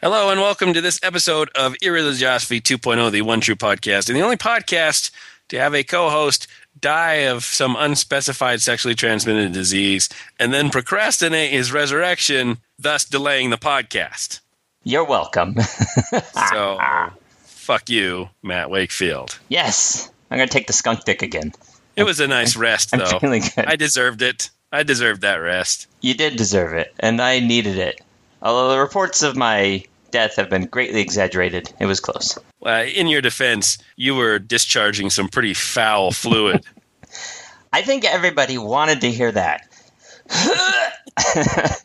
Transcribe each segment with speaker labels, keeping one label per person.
Speaker 1: Hello and welcome to this episode of Irreligiosity 2.0, the one true podcast, and the only podcast to have a co-host die of some unspecified sexually transmitted disease and then procrastinate his resurrection, thus delaying the podcast.
Speaker 2: You're welcome.
Speaker 1: So, fuck you, Matt Wakefield.
Speaker 2: yes, I'm gonna take the skunk dick again.
Speaker 1: It was a nice rest,
Speaker 2: I'm
Speaker 1: though.
Speaker 2: feeling good.
Speaker 1: I deserved it. I deserved that rest.
Speaker 2: You did deserve it, and I needed it. Although the reports of my death have been greatly exaggerated, it was close.
Speaker 1: Uh, in your defense, you were discharging some pretty foul fluid.
Speaker 2: I think everybody wanted to hear that.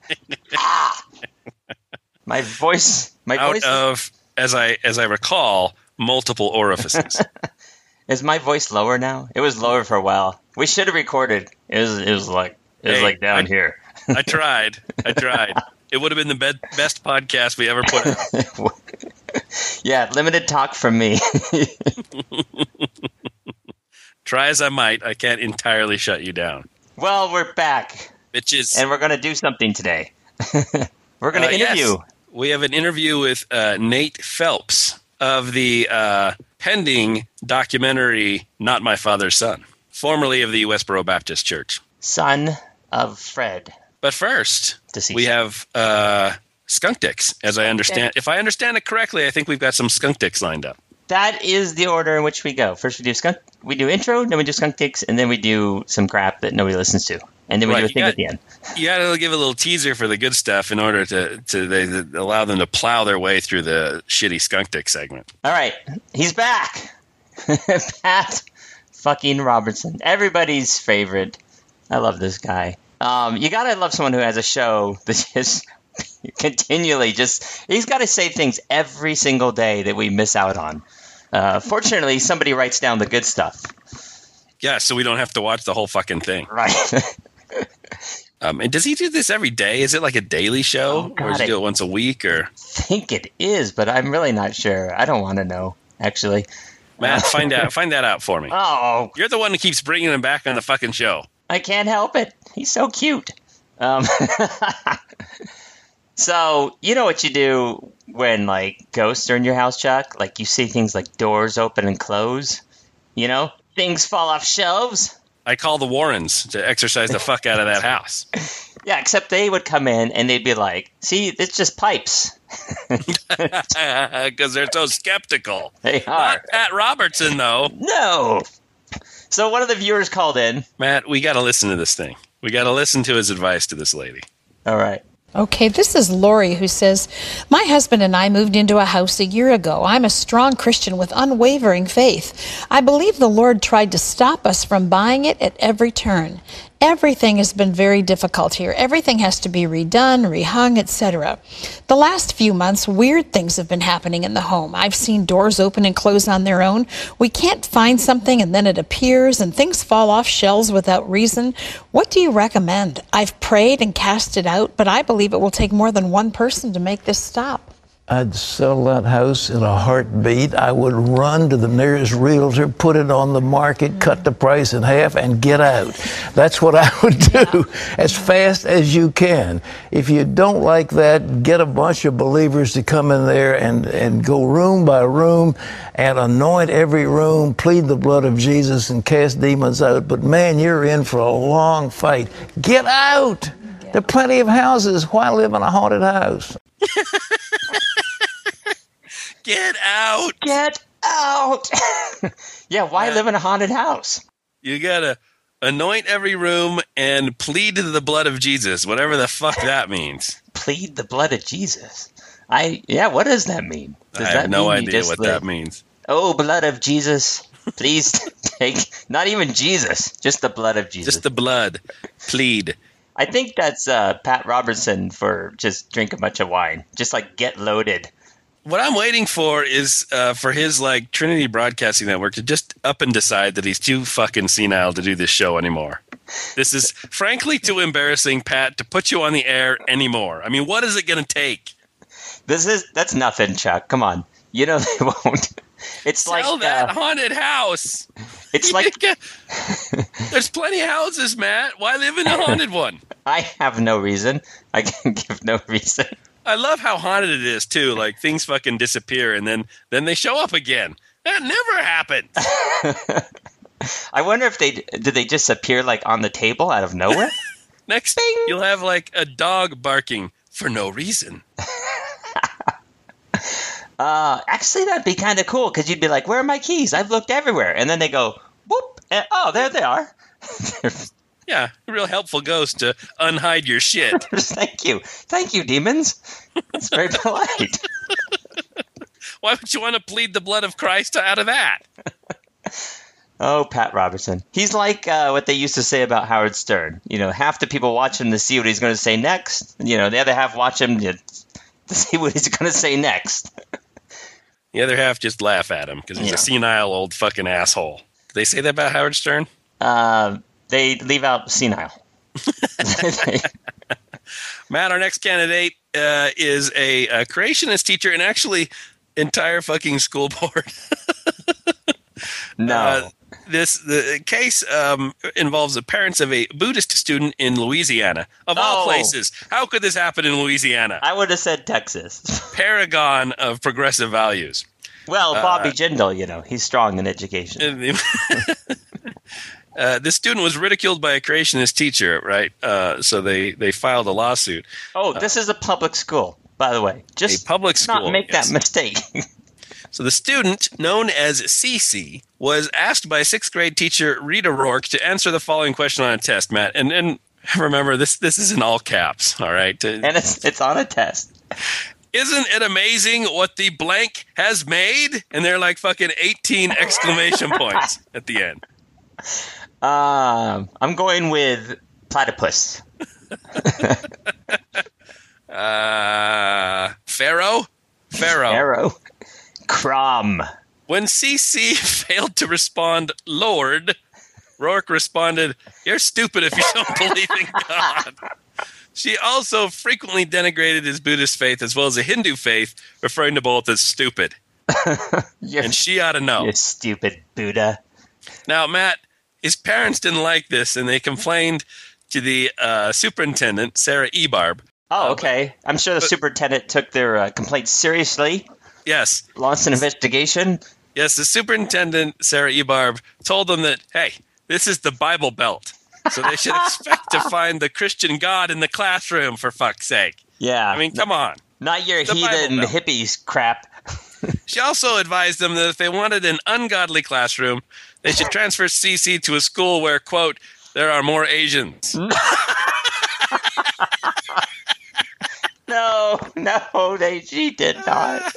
Speaker 2: My voice, my
Speaker 1: out
Speaker 2: voice
Speaker 1: of, as I as I recall, multiple orifices.
Speaker 2: is my voice lower now. It was lower for a while. We should have recorded. It was, it was like, it was
Speaker 1: Hey,
Speaker 2: like down
Speaker 1: I-
Speaker 2: here.
Speaker 1: I tried. I tried. It would have been the be- best podcast we ever put out.
Speaker 2: yeah, limited talk from me.
Speaker 1: Try as I might, I can't entirely shut you down.
Speaker 2: well, we're back,
Speaker 1: Bitches.
Speaker 2: and we're gonna do something today. we're gonna
Speaker 1: Uh, yes.
Speaker 2: interview.
Speaker 1: We have an interview with uh, Nate Phelps of the uh, pending documentary Not My Father's Son, formerly of the Westboro Baptist Church.
Speaker 2: son of Fred.
Speaker 1: But first,
Speaker 2: Deceased.
Speaker 1: we have uh, skunk dicks, as I understand. If I understand it correctly, I think we've got some skunk dicks lined up.
Speaker 2: That is the order in which we go. First, we do skunk. We do intro, then we do skunk dicks, and then we do some crap that nobody listens to, and then we
Speaker 1: Right,
Speaker 2: do a thing
Speaker 1: got-
Speaker 2: at the end.
Speaker 1: You got to give a little teaser for the good stuff in order to to they, to allow them to plow their way through the shitty skunk dick segment.
Speaker 2: All right, he's back. Pat fucking Robertson, everybody's favorite. I love this guy. Um, you gotta love someone who has a show that just continually just he's got to say things every single day that we miss out on. Uh, fortunately, somebody writes down the good stuff.
Speaker 1: Yeah, so we don't have to watch the whole fucking thing.
Speaker 2: Right.
Speaker 1: Um, and does he do this every day? Is it like a daily show,
Speaker 2: Oh, God,
Speaker 1: or does he do it once a week? Or
Speaker 2: think it is, but I'm really not sure. I don't want to know, actually.
Speaker 1: Matt, find out find that out for me.
Speaker 2: Oh,
Speaker 1: You're the one who keeps bringing him back on the fucking show.
Speaker 2: I can't help it. He's so cute. Um, so you know what you do when like ghosts are in your house, Chuck? Like you see things like doors open and close. You know, things fall off shelves.
Speaker 1: I call the Warrens to exercise the fuck out of that house.
Speaker 2: Yeah, except they would come in and they'd be like, "See, it's just pipes."
Speaker 1: Because they're so skeptical.
Speaker 2: They are.
Speaker 1: Not Pat Robertson, though.
Speaker 2: No. So one of the viewers called in.
Speaker 1: Matt, we got to listen to this thing. We got to listen to his advice to this lady.
Speaker 2: All right.
Speaker 3: Okay, this is Lori who says, My husband and I moved into a house a year ago. I'm a strong Christian with unwavering faith. I believe the Lord tried to stop us from buying it at every turn. Everything has been very difficult here. Everything has to be redone, rehung, etc. The last few months, weird things have been happening in the home. I've seen doors open and close on their own. We can't find something and then it appears, and things fall off shelves without reason. What do you recommend? I've prayed and cast it out, but I believe it will take more than one person to make this stop.
Speaker 4: I'd sell that house in a heartbeat. I would run to the nearest realtor, put it on the market, cut the price in half, and get out. That's what I would do as fast as you can. If you don't like that, get a bunch of believers to come in there and, and go room by room and anoint every room, plead the blood of Jesus, and cast demons out. But man, you're in for a long fight. Get out! There are plenty of houses. Why live in a haunted house?
Speaker 1: Get out!
Speaker 2: Get out! yeah, why
Speaker 1: Yeah.
Speaker 2: live in a haunted house?
Speaker 1: You got to anoint every room and plead to the blood of Jesus, whatever the fuck that means.
Speaker 2: Plead the blood of Jesus. I yeah, what does that mean? Does
Speaker 1: I
Speaker 2: that
Speaker 1: have no
Speaker 2: mean
Speaker 1: idea what
Speaker 2: live-
Speaker 1: that means.
Speaker 2: Oh, blood of Jesus, please take not even Jesus, just the blood of Jesus.
Speaker 1: Just the blood. Plead.
Speaker 2: I think that's uh, Pat Robertson for just drink a bunch of wine, just like get loaded.
Speaker 1: What I'm waiting for is uh, for his like Trinity Broadcasting Network to just up and decide that he's too fucking senile to do this show anymore. This is frankly too embarrassing, Pat, to put you on the air anymore. I mean, what is it going to take?
Speaker 2: This is that's nothing, Chuck. Come on, you know they won't. It's
Speaker 1: Sell
Speaker 2: like
Speaker 1: that
Speaker 2: uh,
Speaker 1: haunted house.
Speaker 2: it's like
Speaker 1: There's plenty of houses, Matt. Why live in a haunted one?
Speaker 2: I have no reason. I can give no reason.
Speaker 1: I love how haunted it is too. Like things fucking disappear and then then they show up again. That never happened.
Speaker 2: I wonder if they did they just appear like on the table out of nowhere.
Speaker 1: Next,
Speaker 2: Bing.
Speaker 1: you'll have like a dog barking for no reason.
Speaker 2: Uh, actually, that'd be kind of cool because you'd be like, "Where are my keys? I've looked everywhere," and then they go, "Whoop!" And, oh, there they are.
Speaker 1: Yeah, a real helpful ghost to unhide your shit.
Speaker 2: Thank you, thank you, demons. That's very polite.
Speaker 1: Why would you want to plead the blood of Christ out of that?
Speaker 2: Oh, Pat Robertson. He's like uh, what they used to say about Howard Stern. You know, half the people watch him to see what he's going to say next. You know, the other half watch him to, to see what he's going to say next.
Speaker 1: The other half just laugh at him because he's
Speaker 2: Yeah.
Speaker 1: a senile old fucking asshole. Did they say that about Howard Stern?
Speaker 2: Uh, they leave out senile.
Speaker 1: Matt, our next candidate uh, is a, a creationist teacher and actually entire fucking school board.
Speaker 2: no.
Speaker 1: Uh, this the case um, involves the parents of a Buddhist student in Louisiana, of all
Speaker 2: Oh.
Speaker 1: places. How could this happen in Louisiana?
Speaker 2: I would have said Texas.
Speaker 1: Paragon of progressive values.
Speaker 2: well, Bobby Jindal, you know, he's strong in education.
Speaker 1: Uh, this student was ridiculed by a creationist teacher, right? Uh, so they, they filed a lawsuit.
Speaker 2: Oh, this is a public school, by the way. Just
Speaker 1: public
Speaker 2: not
Speaker 1: school,
Speaker 2: make
Speaker 1: yes.
Speaker 2: that mistake.
Speaker 1: So the student, known as Cece, was asked by sixth grade teacher Rita Roark to answer the following question on a test, Matt. And and remember this this is in all caps, all right?
Speaker 2: and it's it's on a test.
Speaker 1: Isn't it amazing what the blank has made? And they're like fucking 18 exclamation points at the end.
Speaker 2: Um, I'm going with platypus.
Speaker 1: Uh, Pharaoh? Pharaoh.
Speaker 2: Arrow. Crom.
Speaker 1: When CC failed to respond, Lord, Roark responded, You're stupid if you don't believe in God. She also frequently denigrated his Buddhist faith as well as the Hindu faith, referring to both as stupid. And she ought to know.
Speaker 2: you stupid Buddha.
Speaker 1: Now, Matt, his parents didn't like this and they complained to the uh, superintendent, Sarah Ebarb.
Speaker 2: Oh, okay. I'm sure the superintendent took their uh, complaint seriously,
Speaker 1: Yes,
Speaker 2: launched an investigation.
Speaker 1: yes, the superintendent, Sarah Ebarb, told them that, hey, this is the Bible Belt. So they should expect to find the Christian God in the classroom, for fuck's sake.
Speaker 2: Yeah.
Speaker 1: I mean, come on.
Speaker 2: not your
Speaker 1: the
Speaker 2: heathen hippies crap.
Speaker 1: She also advised them that if they wanted an ungodly classroom, they should transfer CC to a school where, quote, there are more Asians.
Speaker 2: No, no, they she did not.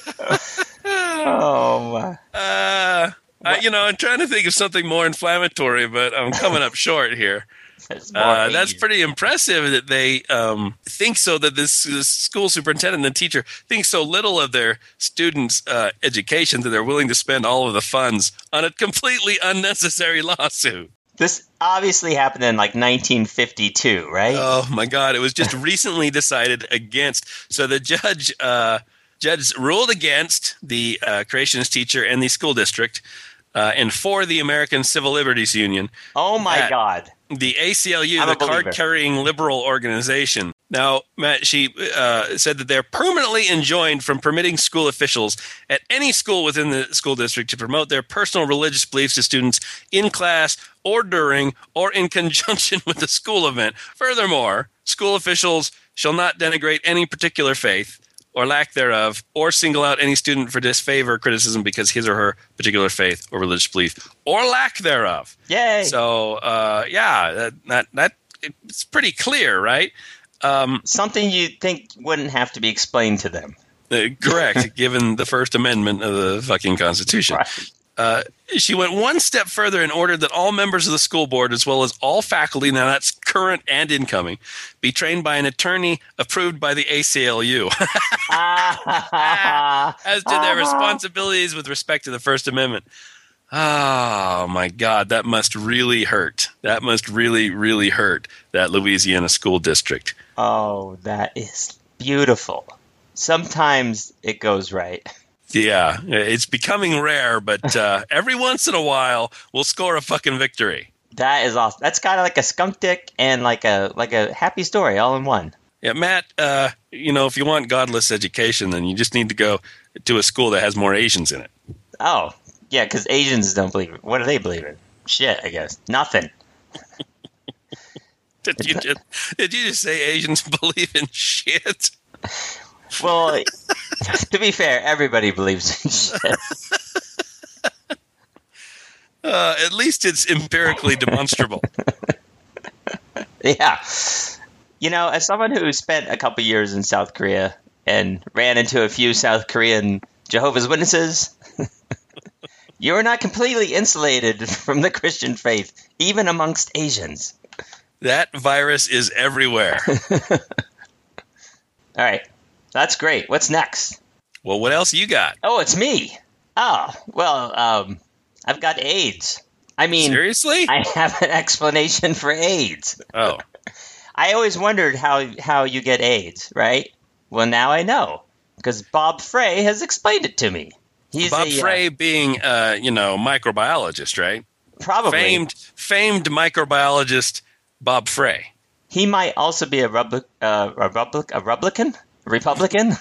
Speaker 2: oh my.
Speaker 1: Uh, I, you know, I'm trying to think of something more inflammatory, but I'm coming up short here.
Speaker 2: That's,
Speaker 1: Uh, that's pretty impressive that they um, think so that this, this school superintendent and teacher think so little of their students' uh, education that they're willing to spend all of the funds on a completely unnecessary lawsuit.
Speaker 2: This obviously happened in like 1952, right?
Speaker 1: Oh my God! It was just recently decided against. So the judge uh, judge ruled against the uh, creationist teacher and the school district, uh, and for the American Civil Liberties Union.
Speaker 2: oh my
Speaker 1: that-
Speaker 2: God.
Speaker 1: The ACLU, the card carrying liberal organization. Now, Matt, she uh, said that they're permanently enjoined from permitting school officials at any school within the school district to promote their personal religious beliefs to students in class or during or in conjunction with the school event. Furthermore, school officials shall not denigrate any particular faith or lack thereof, or single out any student for disfavor or criticism because his or her particular faith or religious belief or lack thereof.
Speaker 2: Yay.
Speaker 1: So uh, yeah, that, that that it's pretty clear, right?
Speaker 2: Something you think wouldn't have to be explained to them.
Speaker 1: Uh, correct, given the First Amendment of the fucking Constitution.
Speaker 2: Right.
Speaker 1: Uh, she went one step further and ordered that all members of the school board, as well as all faculty, now that's current and incoming, be trained by an attorney approved by the ACLU as to their responsibilities with respect to the First Amendment. Oh my God, that must really hurt. That must really, really hurt that Louisiana school district.
Speaker 2: oh, that is beautiful. Sometimes it goes right.
Speaker 1: Yeah, it's becoming rare, but uh, every once in a while we'll score a fucking victory.
Speaker 2: That is awesome. That's kind of like a skunk dick and like a like a happy story all in one.
Speaker 1: Yeah, Matt. Uh, you know, if you want godless education, then you just need to go to a school that has more Asians in it.
Speaker 2: Oh, yeah, because Asians don't believe it. What do they believe in? Shit, I guess nothing.
Speaker 1: Did you just did you just say Asians believe in shit?
Speaker 2: Well, to be fair, everybody believes in shit.
Speaker 1: Uh, at least it's empirically demonstrable.
Speaker 2: Yeah. You know, as someone who spent a couple years in South Korea and ran into a few South Korean Jehovah's Witnesses, you're not completely insulated from the Christian faith, even amongst Asians.
Speaker 1: That virus is everywhere.
Speaker 2: All right. That's great. What's next?
Speaker 1: Well, what else you got?
Speaker 2: Oh, it's me. Oh, well, um, I've got AIDS. I mean,
Speaker 1: Seriously?
Speaker 2: I have an explanation for AIDS.
Speaker 1: oh,
Speaker 2: I always wondered how how you get AIDS, right? Well, now I know because Bob Frey has explained it to me. He's
Speaker 1: Bob
Speaker 2: a, uh,
Speaker 1: Frey being, uh, you know, microbiologist, right?
Speaker 2: probably
Speaker 1: Famed, famed microbiologist Bob Frey.
Speaker 2: he might also be a uh, a a Republican, Republican,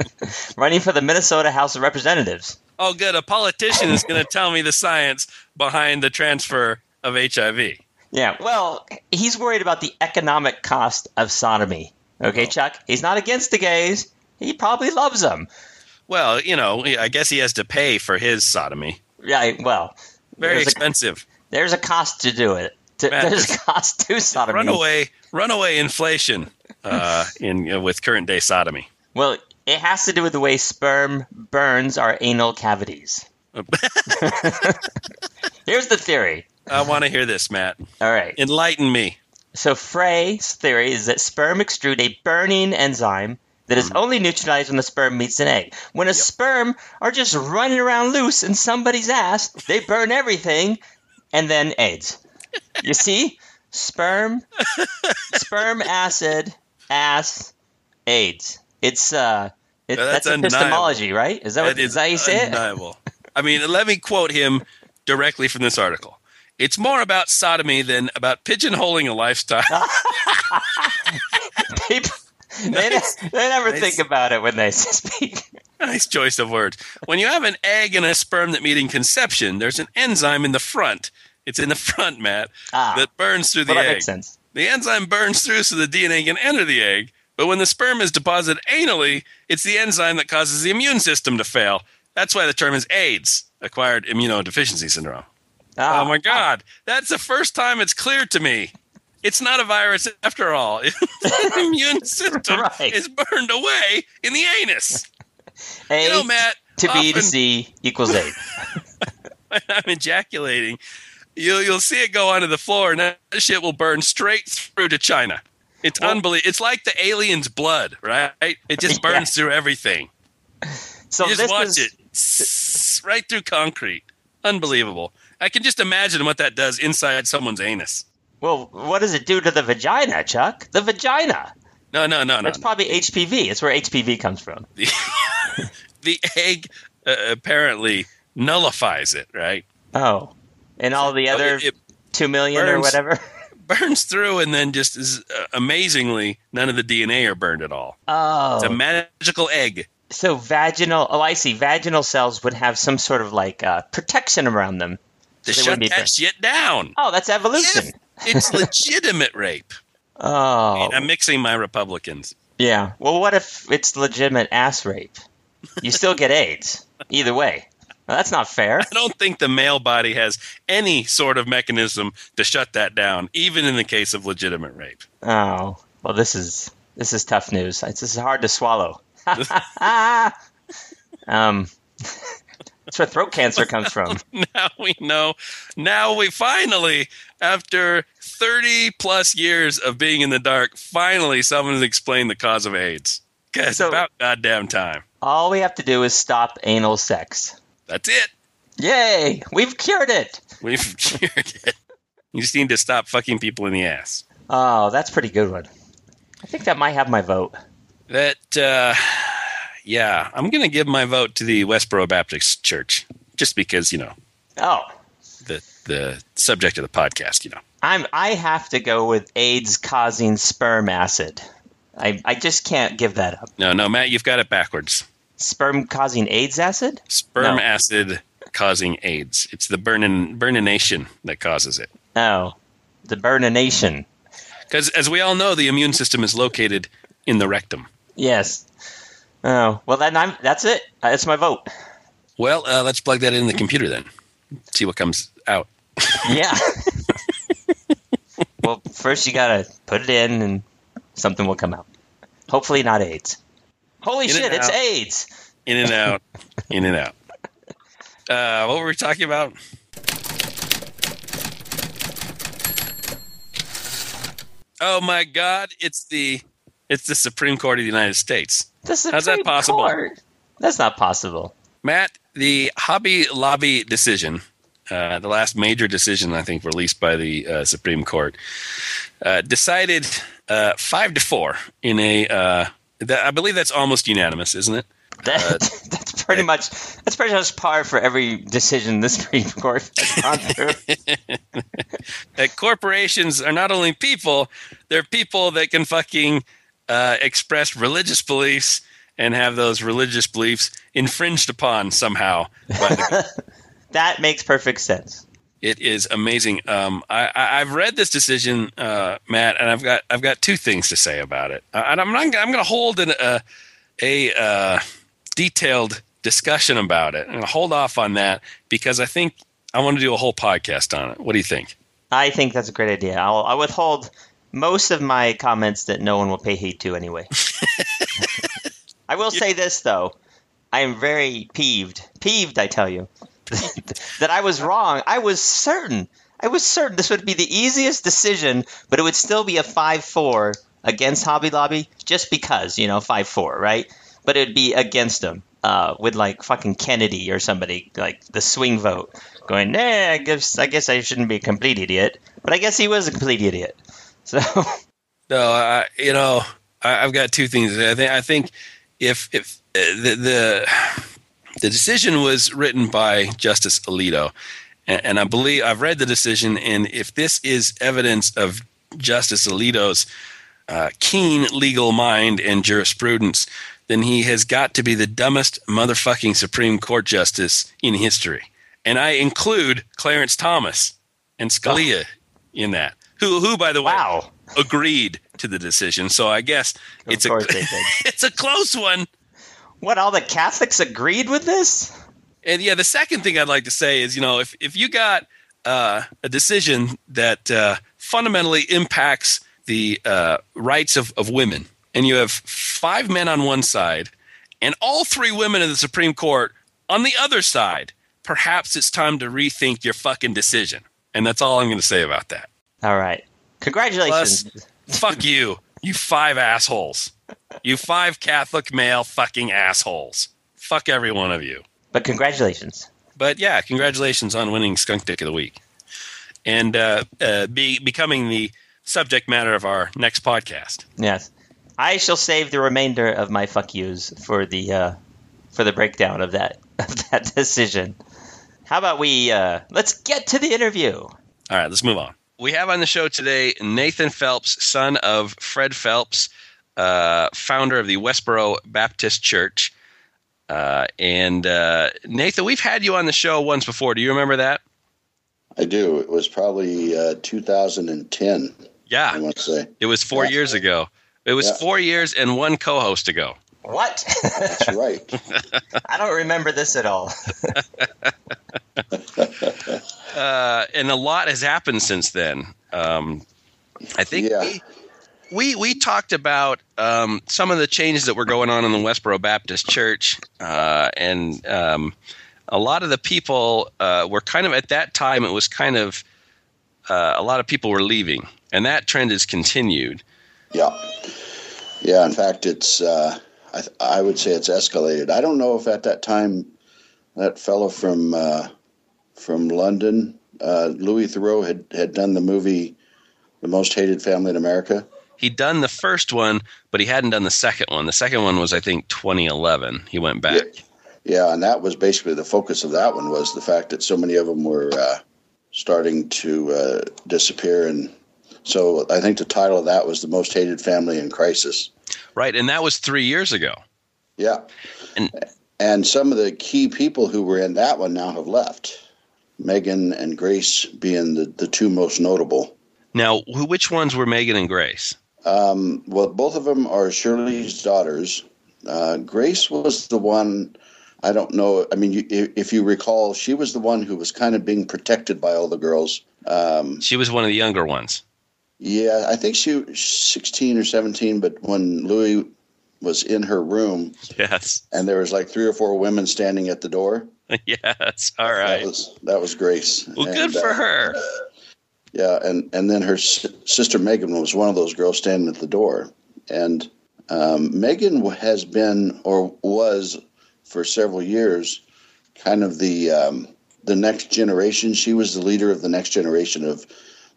Speaker 2: running for the Minnesota House of Representatives.
Speaker 1: Oh, good. A politician is going to tell me the science behind the transfer of HIV.
Speaker 2: Yeah, well, he's worried about the economic cost of sodomy. Okay, oh. Chuck, he's not against the gays. He probably loves them.
Speaker 1: Well, you know, I guess he has to pay for his sodomy.
Speaker 2: Right. Well,
Speaker 1: Very
Speaker 2: There's a-
Speaker 1: expensive.
Speaker 2: there's a cost to do it. To,
Speaker 1: Matt,
Speaker 2: there's cost to sodomy.
Speaker 1: Runaway, runaway inflation uh, in uh, with current day sodomy.
Speaker 2: Well, it has to do with the way sperm burns our anal cavities. Here's the theory.
Speaker 1: I want to hear this, Matt.
Speaker 2: All right.
Speaker 1: Enlighten me.
Speaker 2: So Frey's theory is that sperm extrude a burning enzyme that is only neutralized when the sperm meets an egg. When a sperm are just running around loose in somebody's ass, they burn everything and then AIDS. You see? Sperm, sperm acid, ass, AIDS. It's uh, it, that's,
Speaker 1: that's
Speaker 2: epistemology, right? Is that what,
Speaker 1: That
Speaker 2: is that you say it?
Speaker 1: undeniable. I mean, let me quote him directly from this article. It's more about sodomy than about pigeonholing a lifestyle.
Speaker 2: People, they,
Speaker 1: Nice.
Speaker 2: they never
Speaker 1: Nice.
Speaker 2: think about it when they speak.
Speaker 1: nice choice of words. When you have an egg and a sperm that meet in conception, there's an enzyme in the front. It's in the front, Matt,
Speaker 2: Ah,
Speaker 1: that burns through the
Speaker 2: well, that
Speaker 1: egg.
Speaker 2: makes sense.
Speaker 1: The enzyme burns through so the DNA can enter the egg, but when the sperm is deposited anally, it's the enzyme that causes the immune system to fail. That's why the term is AIDS, acquired immunodeficiency syndrome.
Speaker 2: Ah,
Speaker 1: Oh my God, that's the first time it's clear to me. It's not a virus after all. the immune system
Speaker 2: Right.
Speaker 1: is burned away in the anus.
Speaker 2: A
Speaker 1: You know, Matt,
Speaker 2: to B to C equals eight.
Speaker 1: I'm ejaculating, you'll you'll see it go onto the floor, and that shit will burn straight through to China. It's
Speaker 2: Well-
Speaker 1: unbelievable. It's like the alien's blood, right? It just
Speaker 2: Yeah.
Speaker 1: burns through everything.
Speaker 2: So
Speaker 1: you
Speaker 2: this
Speaker 1: just watch
Speaker 2: is,
Speaker 1: it right through concrete. Unbelievable. I can just imagine what that does inside someone's anus.
Speaker 2: Well, what does it do to the vagina, Chuck? The vagina.
Speaker 1: No, no, no, no.
Speaker 2: That's
Speaker 1: no.
Speaker 2: probably HPV. It's where HPV comes from.
Speaker 1: The, the egg uh, apparently nullifies it, right?
Speaker 2: Oh, and all the other
Speaker 1: It, it
Speaker 2: two million or whatever.
Speaker 1: burns through, and then just is, uh, amazingly, none of the DNA are burned at all.
Speaker 2: Oh,
Speaker 1: It's a magical egg.
Speaker 2: so vaginal. Oh, I see. Vaginal cells would have some sort of like uh, protection around them.
Speaker 1: to
Speaker 2: So
Speaker 1: shut that
Speaker 2: burned.
Speaker 1: shit down.
Speaker 2: Oh, that's evolution.
Speaker 1: It's legitimate rape.
Speaker 2: Oh,
Speaker 1: I'm mixing my Republicans.
Speaker 2: yeah. Well, what if it's legitimate ass rape? You still get AIDS. Either way. Well, that's not fair.
Speaker 1: I don't think the male body has any sort of mechanism to shut that down, even in the case of legitimate rape.
Speaker 2: Oh, well, this is this is tough news. It's, this is hard to swallow. um, that's where throat cancer comes from.
Speaker 1: Now we know. Now we finally, after 30 plus years of being in the dark, finally someone has explained the cause of AIDS. It's
Speaker 2: So-
Speaker 1: about goddamn time.
Speaker 2: All we have to do is stop anal sex.
Speaker 1: That's it.
Speaker 2: Yay! We've cured it.
Speaker 1: We've cured it. You just need to stop fucking people in the ass.
Speaker 2: Oh, that's a pretty good one. I think that might have my vote.
Speaker 1: That, uh, yeah, I'm going to give my vote to the Westboro Baptist Church just because, you know,
Speaker 2: Oh,
Speaker 1: the the subject of the podcast. You know.
Speaker 2: I'm I have to go with AIDS causing sperm acid. I I just can't give that up.
Speaker 1: No, no, Matt, you've got it backwards.
Speaker 2: Sperm causing AIDS acid?
Speaker 1: Sperm
Speaker 2: No.
Speaker 1: acid causing AIDS. It's the burnin burnination that causes it.
Speaker 2: Oh, the burnination.
Speaker 1: Because as we all know, the immune system is located in the rectum.
Speaker 2: Yes. Oh well, then I'm. That's it. Uh, That's my vote.
Speaker 1: Well, uh, let's plug that in the computer then. See what comes out.
Speaker 2: Yeah. well, first you gotta put it in, and something will come out. Hopefully not AIDS. Holy
Speaker 1: In
Speaker 2: shit! It's
Speaker 1: out.
Speaker 2: AIDS.
Speaker 1: In and out. in and out. Uh, what were we talking about? Oh my God! It's the it's the Supreme Court of the United States.
Speaker 2: The
Speaker 1: How's that possible?
Speaker 2: Court. That's not possible.
Speaker 1: Matt, the Hobby Lobby decision, uh, the last major decision I think released by the uh, Supreme Court, uh, decided uh, five to four in a. Uh, that, I believe that's almost unanimous, isn't it?
Speaker 2: That, that's pretty much that's pretty much par for every decision this Supreme Court has gone through.
Speaker 1: That corporations are not only people; they're people that can fucking uh, express religious beliefs and have those religious beliefs infringed upon somehow
Speaker 2: that makes perfect sense.
Speaker 1: It is amazing. Um, I, I, I've read this decision, uh, Matt, and I've got I've got two things to say about it. Uh, and I'm not, I'm going to hold an, uh, a uh, detailed discussion about it. I'm going to hold off on that because I think I want to do a whole podcast on it. What do you think?
Speaker 2: I think that's a great idea. I'll, I'll withhold most of my comments that no one will pay heed to anyway. I will say this though, I am very peeved. Peeved, I tell you, that I was wrong. I was certain. I was certain this would be the easiest decision, but it would still be a five-four against Hobby Lobby, just because you know five-four, right? But it'd be against them uh, with like fucking Kennedy or somebody like the swing vote going. Nah, I guess I guess I shouldn't be a complete idiot, but I guess he was a complete idiot. So
Speaker 1: No, I, you know, I, I've got two things. I think I think if if uh, the the the decision was written by Justice Alito, and, and I believe I've read the decision, and if this is evidence of Justice Alito's uh, keen legal mind and jurisprudence, then he has got to be the dumbest motherfucking Supreme Court justice in history. And I include Clarence Thomas and Scalia in that. Who, who, by the way,
Speaker 2: wow,
Speaker 1: agreed to the decision. So I guess
Speaker 2: of
Speaker 1: it's a
Speaker 2: course they did.
Speaker 1: it's a close one.
Speaker 2: What all the Catholics agreed with this?
Speaker 1: And yeah, the second thing I'd like to say is, you know, if if you got uh, a decision that uh, fundamentally impacts the uh, rights of, of women, and you have five men on one side and all three women in the Supreme Court on the other side, perhaps it's time to rethink your fucking decision. And that's all I'm going to say about that.
Speaker 2: All right, congratulations.
Speaker 1: Fuck you, you five assholes. You five Catholic male fucking assholes. Fuck every one of you.
Speaker 2: But congratulations.
Speaker 1: But yeah, congratulations on winning Skunk Dick of the Week and uh, uh, be becoming the subject matter of our next podcast.
Speaker 2: Yes, I shall save the remainder of my fuck yous for the uh, for the breakdown of that of that decision. How about we uh, let's get to the interview?
Speaker 1: All right, let's move on. We have on the show today Nathan Phelps, son of Fred Phelps, uh, founder of the Westboro Baptist Church. Uh, and uh, Nathan, we've had you on the show once before. Do you remember that?
Speaker 5: I do. It was probably uh, 2010. I
Speaker 1: Yeah,
Speaker 5: want to say
Speaker 1: it was four
Speaker 5: Yeah.
Speaker 1: years ago. It was
Speaker 5: Yeah.
Speaker 1: four years and one co-host ago.
Speaker 2: What?
Speaker 5: that's right.
Speaker 2: I don't remember this at all.
Speaker 1: uh, and a lot has happened since then. Um, I think
Speaker 5: Yeah.
Speaker 1: we, we we talked about um, some of the changes that were going on in the Westboro Baptist Church, uh, and um, a lot of the people uh, were kind of at that time. It was kind of uh, a lot of people were leaving, and that trend has continued.
Speaker 5: Yeah, yeah. In fact, it's. Uh, I, I would say it's escalated. I don't know if at that time that fellow from uh, from London, uh, Louis Theroux, had had done the movie "The Most Hated Family in America."
Speaker 1: He'd done the first one, but he hadn't done the second one. The second one was, I think, 2011. He went back.
Speaker 5: Yeah, and that was basically the focus of that one was the fact that so many of them were uh, starting to uh, disappear. And so I think the title of that was The Most Hated Family in Crisis.
Speaker 1: Right. And that was three years ago.
Speaker 5: Yeah.
Speaker 1: And
Speaker 5: and some of the key people who were in that one now have left. Megan and Grace being the, the two most notable.
Speaker 1: now, who, which ones were Megan and Grace?
Speaker 5: Um, well, both of them are Shirley's daughters. Uh, Grace was the one. I don't know. I mean, you, if you recall, she was the one who was kind of being protected by all the girls. Um,
Speaker 1: She was one of the younger ones.
Speaker 5: yeah, I think she was 16 or 17, but when Louis was in her room
Speaker 1: Yes.
Speaker 5: and there was like three or four women standing at the door,
Speaker 1: yes. all right.
Speaker 5: that was that was Grace.
Speaker 1: Well,
Speaker 5: And,
Speaker 1: good for
Speaker 5: uh,
Speaker 1: her.
Speaker 5: Yeah, and and then her sister Megan was one of those girls standing at the door, and um, Megan has been or was for several years kind of the um, the next generation. She was the leader of the next generation of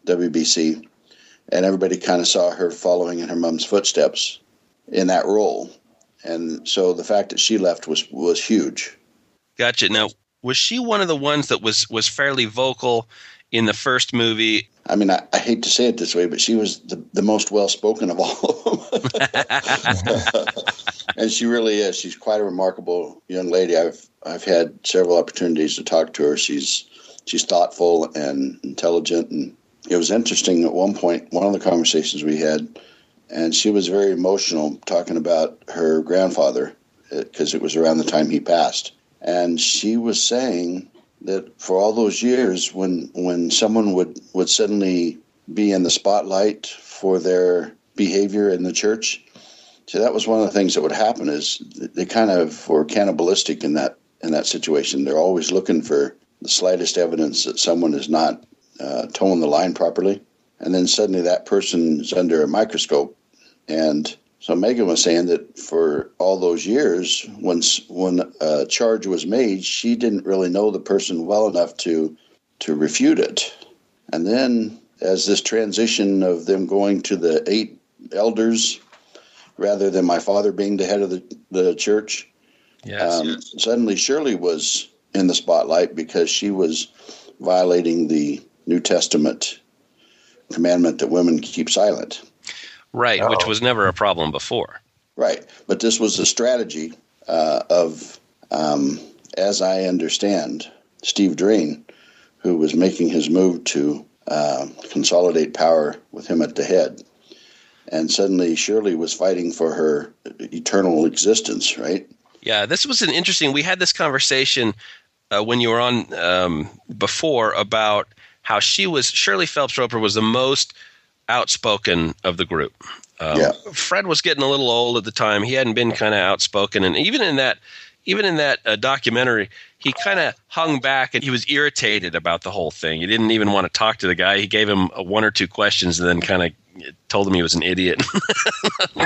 Speaker 5: WBC, and everybody kind of saw her following in her mom's footsteps in that role, and so the fact that she left was was huge.
Speaker 1: Gotcha. Now, was she one of the ones that was was fairly vocal in the first movie?
Speaker 5: I mean, I, I hate to say it this way, but she was the, the most well spoken of all of them. and she really is. She's quite a remarkable young lady. I've I've had several opportunities to talk to her. She's she's thoughtful and intelligent, and it was interesting at one point one of the conversations we had, and she was very emotional talking about her grandfather uh, because it was around the time he passed, and she was saying that for all those years when when someone would would suddenly be in the spotlight for their behavior in the church so that was one of the things that would happen is they kind of were cannibalistic in that in that situation. They're always looking for the slightest evidence that someone is not uh, toeing the line properly. And then suddenly that person is under a microscope and so Megan was saying that for all those years, when when a charge was made, she didn't really know the person well enough to to refute it. And then, as this transition of them going to the eight elders, rather than my father being the head of the, the church,
Speaker 1: Yes.
Speaker 5: um, suddenly Shirley was in the spotlight because she was violating the New Testament commandment that women keep silent.
Speaker 1: Right, which
Speaker 2: Oh.
Speaker 1: was never a problem before.
Speaker 5: Right, but this was a strategy uh, of, um, as I understand, Steve Drain, who was making his move to uh, consolidate power with him at the head, and suddenly Shirley was fighting for her eternal existence. Right?
Speaker 1: Yeah, this was an interesting. We had this conversation uh, when you were on um, before about how she was. Shirley Phelps Roper was the most outspoken of the group. Um,
Speaker 5: Yeah.
Speaker 1: Fred was getting a little old at the time. He hadn't been kind of outspoken, and even in that, even in that uh, documentary, he kind of hung back and he was irritated about the whole thing. He didn't even want to talk to the guy. He gave him uh, one or two questions and then kind of told him he was an idiot.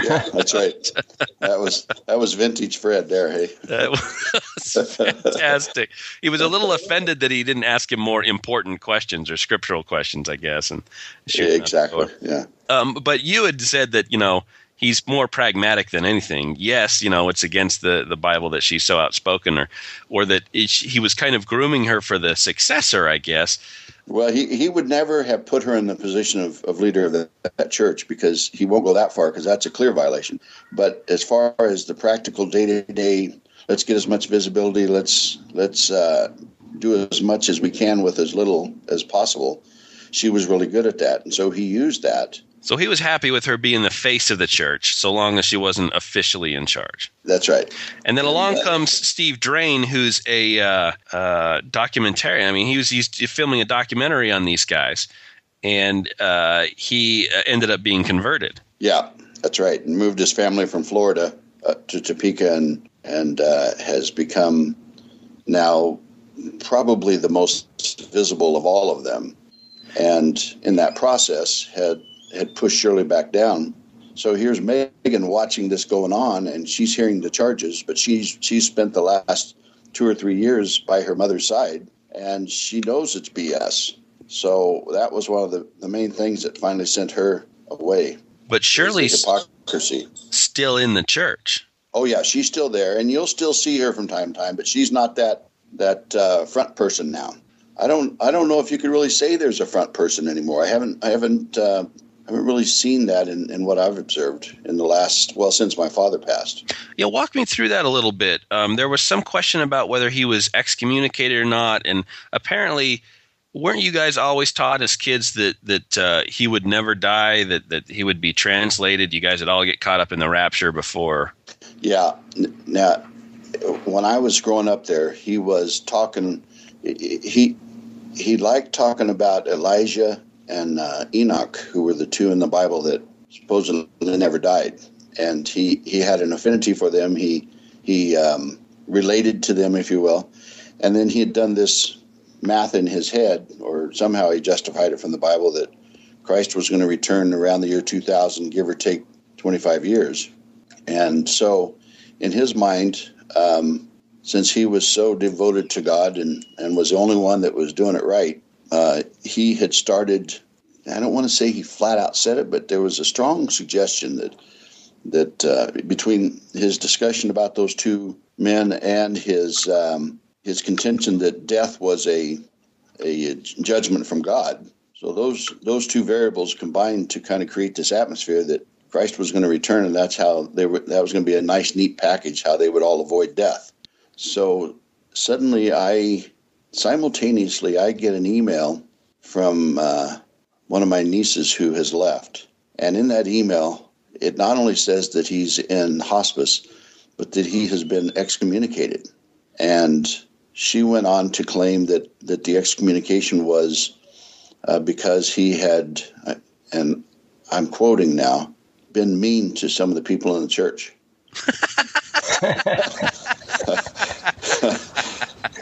Speaker 5: Yeah, that's right. That was that was vintage Fred there. Hey,
Speaker 1: That was fantastic. He was a little offended that he didn't ask him more important questions or scriptural questions, I guess. And
Speaker 5: yeah, exactly. Yeah.
Speaker 1: Um, but you had said that you know he's more pragmatic than anything. Yes, you know it's against the the Bible that she's so outspoken, or or that it, he was kind of grooming her for the successor, I guess.
Speaker 5: Well, he, he would never have put her in the position of, of leader of the, that church because he won't go that far because that's a clear violation. But as far as the practical day to day, let's get as much visibility. Let's let's uh, do as much as we can with as little as possible. She was really good at that, and so he used that.
Speaker 1: So he was happy with her being the face of the church, so long as she wasn't officially in charge.
Speaker 5: That's right.
Speaker 1: And then along comes Steve Drain, who's a uh, uh, documentarian. I mean, he was he's filming a documentary on these guys, and uh, he ended up being converted.
Speaker 5: Yeah, that's right. And moved his family from Florida uh, to Topeka and and uh, has become now probably the most visible of all of them. And in that process, had had pushed Shirley back down. So here's Megan watching this going on, and she's hearing the charges, but she's she's spent the last two or three years by her mother's side, and she knows it's BS. So that was one of the, the main things that finally sent her away.
Speaker 1: But Shirley's
Speaker 5: hypocrisy.
Speaker 1: still in the church.
Speaker 5: Oh yeah, she's still there, and you'll still see her from time to time, but she's not that that uh, front person now. I don't I don't know if you could really say there's a front person anymore. I haven't I haven't uh, I haven't really seen that in, in what I've observed in the last well since my father passed.
Speaker 1: Yeah, walk me through that a little bit. Um, there was some question about whether he was excommunicated or not, and apparently, weren't you guys always taught as kids that that uh, he would never die, that that he would be translated? You guys would all get caught up in the rapture before.
Speaker 5: Yeah. Now, when I was growing up there, he was talking. He he liked talking about Elijah and uh, Enoch, who were the two in the Bible that supposedly never died, and he he had an affinity for them. He he um, related to them, if you will, and then he had done this math in his head, or somehow he justified it from the Bible that Christ was going to return around the year 2000, give or take 25 years. And so, in his mind, um, since he was so devoted to God and, and was the only one that was doing it right, uh, he had started. I don't want to say he flat out said it, but there was a strong suggestion that that uh, between his discussion about those two men and his um, his contention that death was a a judgment from God. So those those two variables combined to kind of create this atmosphere that Christ was going to return, and that's how they were. That was going to be a nice, neat package. How they would all avoid death. So suddenly, I simultaneously I get an email from uh, one of my nieces who has left, and in that email, it not only says that he's in hospice, but that he has been excommunicated, and she went on to claim that that the excommunication was uh, because he had, and I'm quoting now, been mean to some of the people in the church.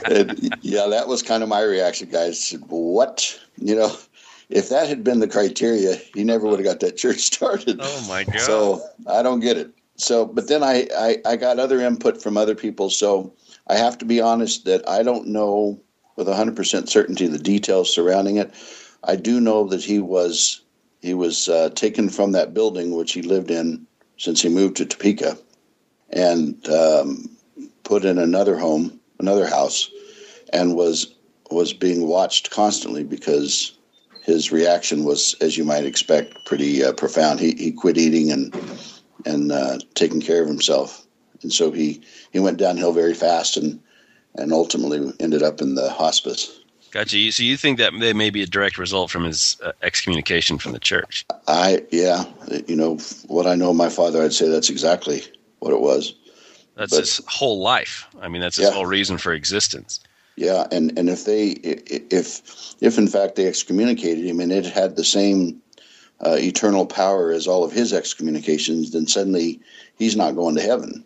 Speaker 5: and, yeah, that was kind of my reaction, guys. Said, What? You know, if that had been the criteria, he never would have got that church started.
Speaker 1: Oh my god!
Speaker 5: So I don't get it. So, but then I, I I got other input from other people. So I have to be honest that I don't know with 100% certainty the details surrounding it. I do know that he was he was uh, taken from that building which he lived in since he moved to Topeka, and um, put in another home, another house, and was was being watched constantly because his reaction was, as you might expect, pretty uh, profound. He he quit eating and and uh, taking care of himself, and so he he went downhill very fast and and ultimately ended up in the hospice.
Speaker 1: Gotcha. So you think that they may be a direct result from his uh, excommunication from the church?
Speaker 5: I yeah, you know what I know my father, I'd say that's exactly what it was.
Speaker 1: That's but, his whole life. I mean, that's his yeah. whole reason for existence.
Speaker 5: Yeah, and and if they if if in fact they excommunicated him and it had the same uh, eternal power as all of his excommunications, then suddenly he's not going to heaven.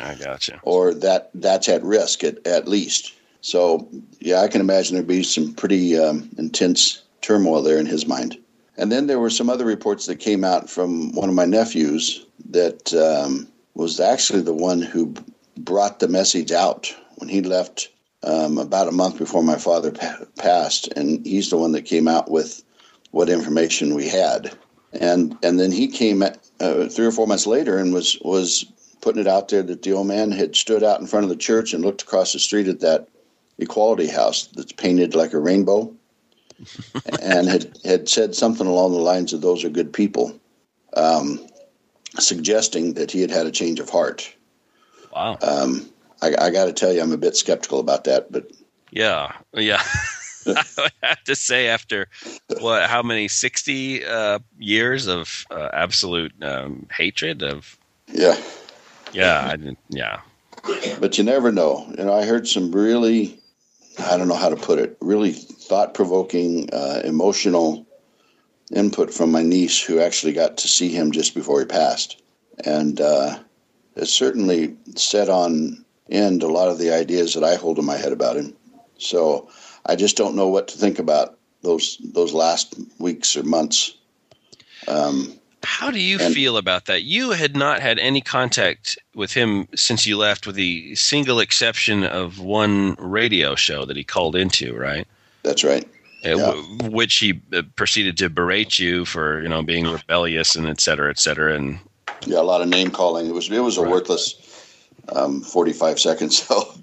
Speaker 1: I gotcha.
Speaker 5: Or that that's at risk at, at least. So, yeah, I can imagine there'd be some pretty um, intense turmoil there in his mind. And then there were some other reports that came out from one of my nephews that um, was actually the one who brought the message out when he left um, about a month before my father pa- passed, and he's the one that came out with what information we had. And and then he came at, uh, three or four months later and was was putting it out there that the old man had stood out in front of the church and looked across the street at that Equality House that's painted like a rainbow, and had had said something along the lines of "Those are good people," um, suggesting that he had had a change of heart.
Speaker 1: Wow.
Speaker 5: Um, I, I got to tell you, I'm a bit skeptical about that, but
Speaker 1: yeah, yeah. I have to say, after what, how many sixty uh, years of uh, absolute um, hatred of,
Speaker 5: yeah,
Speaker 1: yeah, I didn't, yeah.
Speaker 5: But you never know. You know, I heard some really I don't know how to put it, really thought provoking, uh, emotional input from my niece who actually got to see him just before he passed. And uh, it certainly set on end a lot of the ideas that I hold in my head about him. So I just don't know what to think about those those last weeks or months. Um,
Speaker 1: how do you and, feel about that? You had not had any contact with him since you left, with the single exception of one radio show that he called into, right?
Speaker 5: That's right.
Speaker 1: Uh, yeah. w- which he uh, proceeded to berate you for, you know, being rebellious and et cetera, et cetera. And
Speaker 5: yeah, a lot of name calling. It was it was a right. worthless um, forty five seconds. So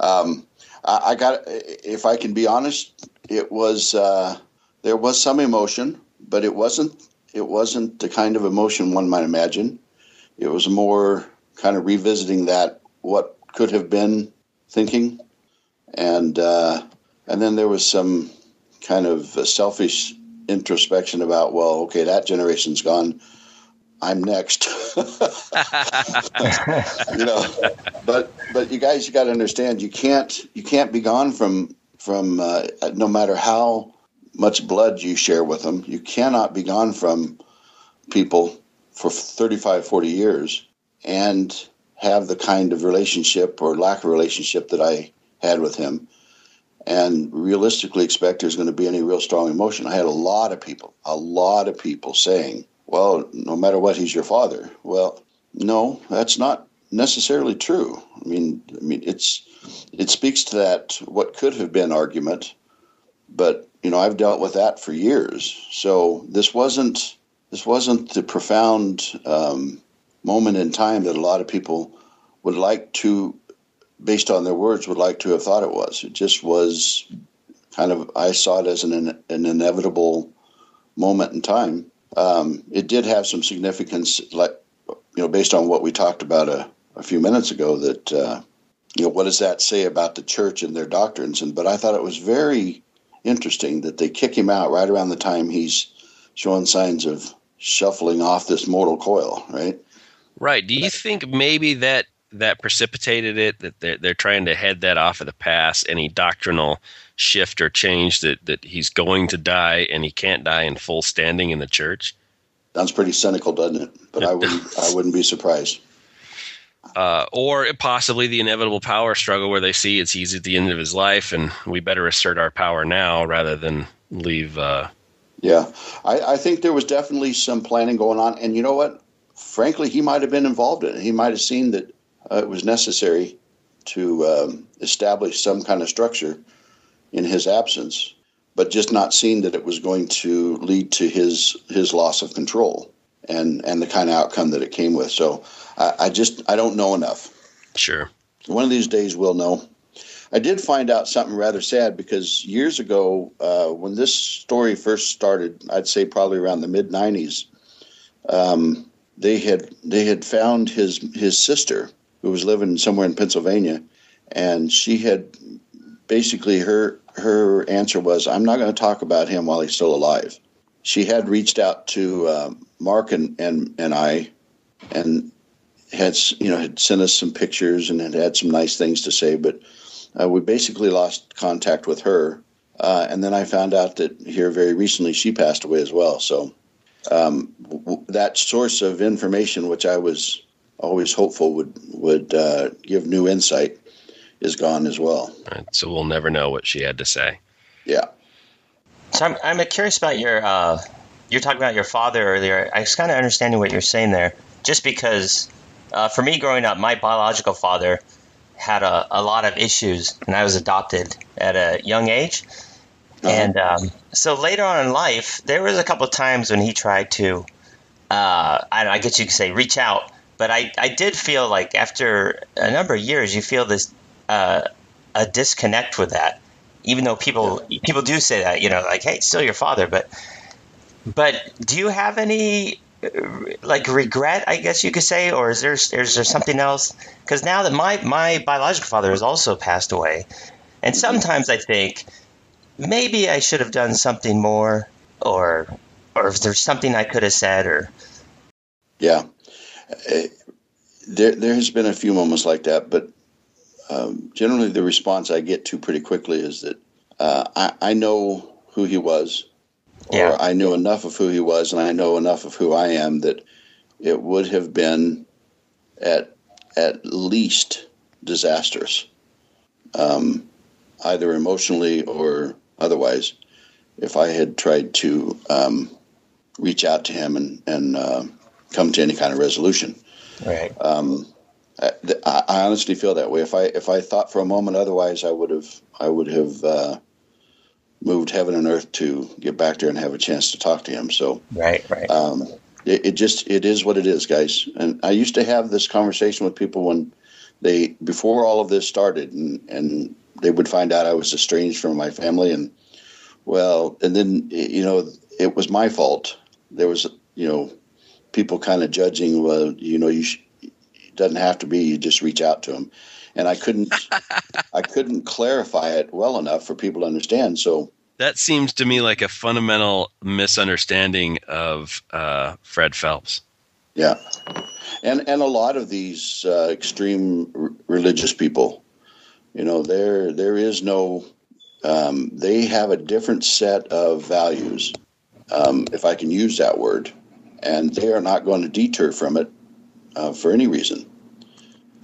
Speaker 5: um, I, I got. If I can be honest, it was uh, there was some emotion, but it wasn't. It wasn't the kind of emotion one might imagine. It was more kind of revisiting that what could have been thinking, and uh, and then there was some kind of selfish introspection about well, okay, that generation's gone. I'm next. you know, but but you guys, you got to understand, you can't you can't be gone from from uh, no matter how much blood you share with them. You cannot be gone from people for 35, 40 years and have the kind of relationship or lack of relationship that I had with him and realistically expect there's going to be any real strong emotion. I had a lot of people, a lot of people saying, well, no matter what, he's your father. Well, no, that's not necessarily true. I mean, I mean, it's it speaks to that what could have been argument, but you know, I've dealt with that for years. So this wasn't this wasn't the profound um, moment in time that a lot of people would like to, based on their words, would like to have thought it was. It just was kind of I saw it as an an inevitable moment in time. Um, it did have some significance, like you know, based on what we talked about a, a few minutes ago. That uh, you know, what does that say about the church and their doctrines? And but I thought it was very interesting that they kick him out right around the time he's showing signs of shuffling off this mortal coil, right?
Speaker 1: Right. Do you think maybe that that precipitated it that they're, they're trying to head that off of the pass any doctrinal shift or change that that he's going to die and he can't die in full standing in the church?
Speaker 5: Sounds pretty cynical doesn't it? But i wouldn't i wouldn't be surprised.
Speaker 1: Uh, or possibly the inevitable power struggle where they see it's he's at the end of his life and we better assert our power now rather than leave uh,
Speaker 5: yeah. I, I think there was definitely some planning going on. And you know what? Frankly he might have been involved in it. He might have seen that uh, it was necessary to um, establish some kind of structure in his absence, but just not seeing that it was going to lead to his his loss of control and and the kind of outcome that it came with. So I, I just I don't know enough.
Speaker 1: Sure.
Speaker 5: One of these days we'll know. I did find out something rather sad because years ago, uh, when this story first started, I'd say probably around the mid '90s, um, they had they had found his his sister who was living somewhere in Pennsylvania, and she had basically her her answer was, "I'm not going to talk about him while he's still alive." She had reached out to uh, Mark and, and and I, and had you know had sent us some pictures and had had some nice things to say, but uh, we basically lost contact with her. Uh, and then I found out that here very recently she passed away as well. So um, w- that source of information, which I was always hopeful would would uh, give new insight is gone as well.
Speaker 1: Right, so we'll never know what she had to say.
Speaker 5: Yeah.
Speaker 2: So I'm, I'm curious about your uh, you're talking about your father earlier. I was kind of understanding what you're saying there, just because uh, for me growing up, my biological father had a, a lot of issues, and I was adopted at a young age. Uh-huh. And um, so later on in life, there was a couple of times when he tried to, uh, I, I guess you could say, reach out but I, I did feel like after a number of years, you feel this uh, a disconnect with that. Even though people people do say that, you know, like, hey, it's still your father, but but do you have any like regret, I guess you could say, or is there is there something else? Because now that my my biological father has also passed away, and sometimes I think maybe I should have done something more, or or if there's something I could have said, or
Speaker 5: yeah, there there has been a few moments like that, but um, generally the response I get to pretty quickly is that uh, I, I know who he was, or yeah. I knew enough of who he was, and I know enough of who I am that it would have been at at least disastrous, um, either emotionally or otherwise, if I had tried to um, reach out to him and and uh, come to any kind of resolution.
Speaker 2: Right.
Speaker 5: Um, I, I, honestly feel that way. If I if I thought for a moment otherwise, I would have I would have uh, moved heaven and earth to get back there and have a chance to talk to him. So
Speaker 2: right, right.
Speaker 5: Um, it, it just it is what it is, guys. And I used to have this conversation with people when they before all of this started, and and they would find out I was estranged from my family, and well, and then you know it was my fault. There was you know people kind of judging. Well, you know, you sh- it doesn't have to be. You just reach out to them, and I couldn't I couldn't clarify it well enough for people to understand. So
Speaker 1: That seems to me like a fundamental misunderstanding of uh, Fred Phelps.
Speaker 5: Yeah, and and a lot of these uh, extreme r- religious people, you know, there there is no, um, they have a different set of values, um, if I can use that word, and they are not going to deter from it uh, for any reason.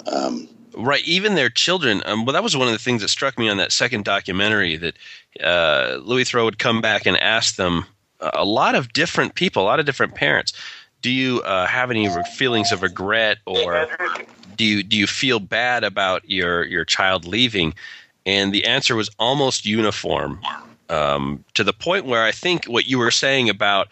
Speaker 5: Um,
Speaker 1: Right, even their children. Um, well, that was one of the things that struck me on that second documentary that uh, Louis Theroux would come back and ask them uh, a lot of different people, a lot of different parents. Do you uh, have any feelings of regret, or do you do you feel bad about your your child leaving? And the answer was almost uniform, um, to the point where I think what you were saying about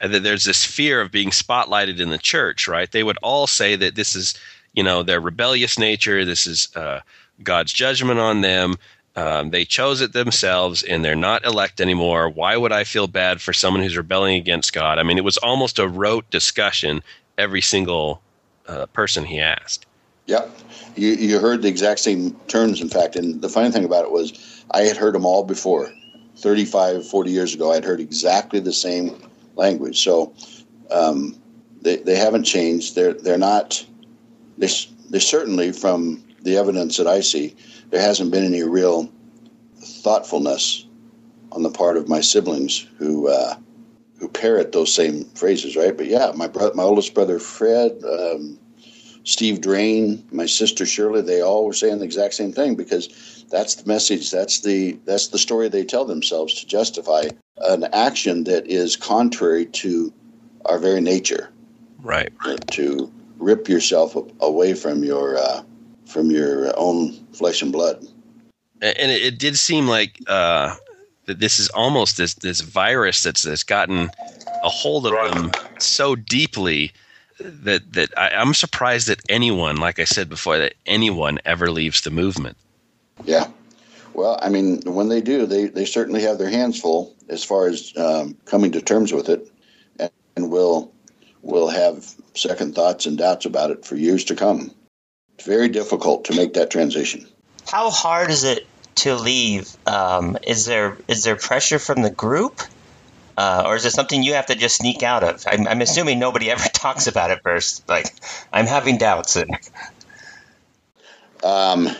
Speaker 1: uh, that there's this fear of being spotlighted in the church, right? They would all say that this is you know their rebellious nature this is uh, god's judgment on them um, they chose it themselves and they're not elect anymore why would i feel bad for someone who's rebelling against god i mean it was almost a rote discussion every single uh, person he asked
Speaker 5: yeah, you you heard the exact same terms. In fact, and the funny thing about it was, I had heard them all before. 35, 40 years ago, I had heard exactly the same language. So um, they, they haven't changed. They're they're not. They they certainly, from the evidence that I see, there hasn't been any real thoughtfulness on the part of my siblings who uh, who parrot those same phrases, right? But yeah, my brother, my oldest brother Fred, um, Steve Drain, my sister Shirley, they all were saying the exact same thing because that's the message, that's the that's the story they tell themselves to justify an action that is contrary to our very nature,
Speaker 1: right
Speaker 5: to rip yourself away from your uh, from your own flesh and blood.
Speaker 1: and it, it did seem like uh, that this is almost this this virus that's that's gotten a hold of them so deeply that that I, I'm surprised that anyone, like I said before, that anyone ever leaves the movement.
Speaker 5: Yeah. Well, I mean, when they do, they, they certainly have their hands full as far as um, coming to terms with it, and, and will will have second thoughts and doubts about it for years to come. It's very difficult to make that transition.
Speaker 2: How hard is it to leave? Um, is there is there pressure from the group, uh, or is it something you have to just sneak out of? I'm, I'm assuming nobody ever talks about it first. Like I'm having doubts. And,
Speaker 5: Um,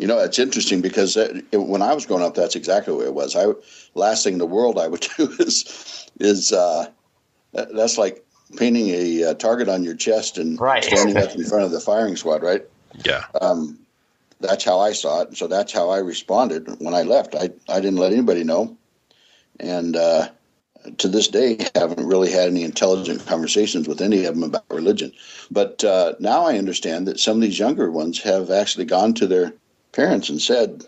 Speaker 5: you know, it's interesting because it, it, when I was growing up, that's exactly what it was. I last thing in the world I would do is is uh, that's like painting a, uh target on your chest and
Speaker 2: Right.
Speaker 5: standing up in front of the firing squad, right?
Speaker 1: Yeah,
Speaker 5: um, that's how I saw it. So that's how I responded when I left. I, I didn't let anybody know. And uh, to this day, haven't really had any intelligent conversations with any of them about religion. But uh, now I understand that some of these younger ones have actually gone to their parents and said,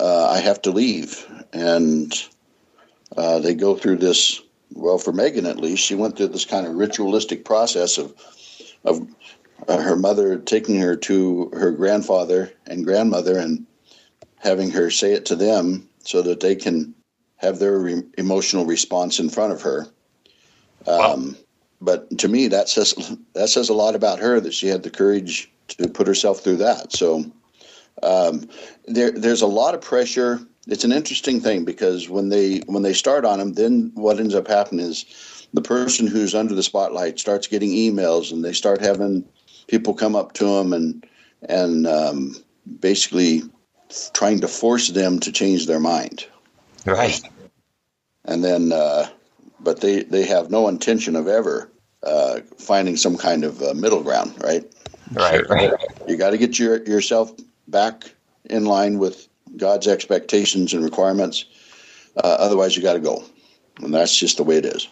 Speaker 5: uh, I have to leave. And uh, they go through this, well, for Megan at least, she went through this kind of ritualistic process of, of uh, her mother taking her to her grandfather and grandmother and having her say it to them so that they can have their re- emotional response in front of her. Um, But to me, that says that says a lot about her that she had the courage to put herself through that. So um, there, there's a lot of pressure. It's an interesting thing because when they when they start on them, then what ends up happening is the person who's under the spotlight starts getting emails and they start having people come up to them and and um, basically trying to force them to change their mind
Speaker 2: right.
Speaker 5: and then uh, but they they have no intention of ever uh, finding some kind of uh, middle ground right
Speaker 2: Right. Right.
Speaker 5: you got to get your yourself back in line with god's expectations and requirements uh, otherwise you got to go and that's just the way it is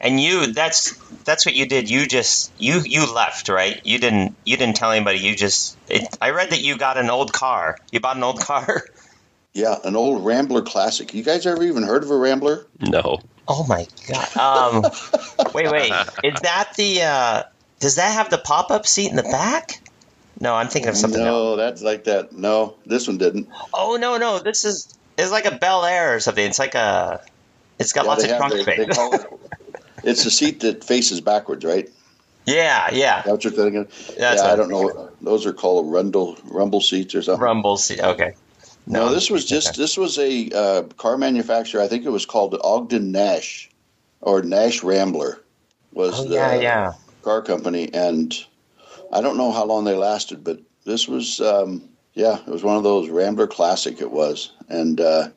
Speaker 2: And you that's that's what you did. You just you you left, right? You didn't you didn't tell anybody. You just it, I read that you got an old car. You bought an old car.
Speaker 5: yeah an old rambler classic you guys ever even heard of a rambler
Speaker 1: no,
Speaker 2: Oh my god. Um wait, wait. Is that the uh does that have the pop-up seat in the back? No, I'm thinking of something else.
Speaker 5: no, that's like that. No, this one didn't.
Speaker 2: Oh no, no, this is it's like a Bel Air or something. It's like a it's got
Speaker 5: Yeah,
Speaker 2: lots of trunk
Speaker 5: they-
Speaker 2: space.
Speaker 5: it- it's a seat that faces backwards, right?
Speaker 2: yeah, yeah.
Speaker 5: That's what you're thinking.
Speaker 2: That's
Speaker 5: yeah, I don't know. Those are called rumble rumble seats or something.
Speaker 2: Rumble seat. Okay.
Speaker 5: No, this was just this was a uh, car manufacturer. I think it was called Ogden Nash or Nash Rambler was
Speaker 2: Oh
Speaker 5: the
Speaker 2: yeah, yeah.
Speaker 5: car company, and I don't know how long they lasted, but this was um, yeah, it was one of those Rambler Classic. It was, and uh,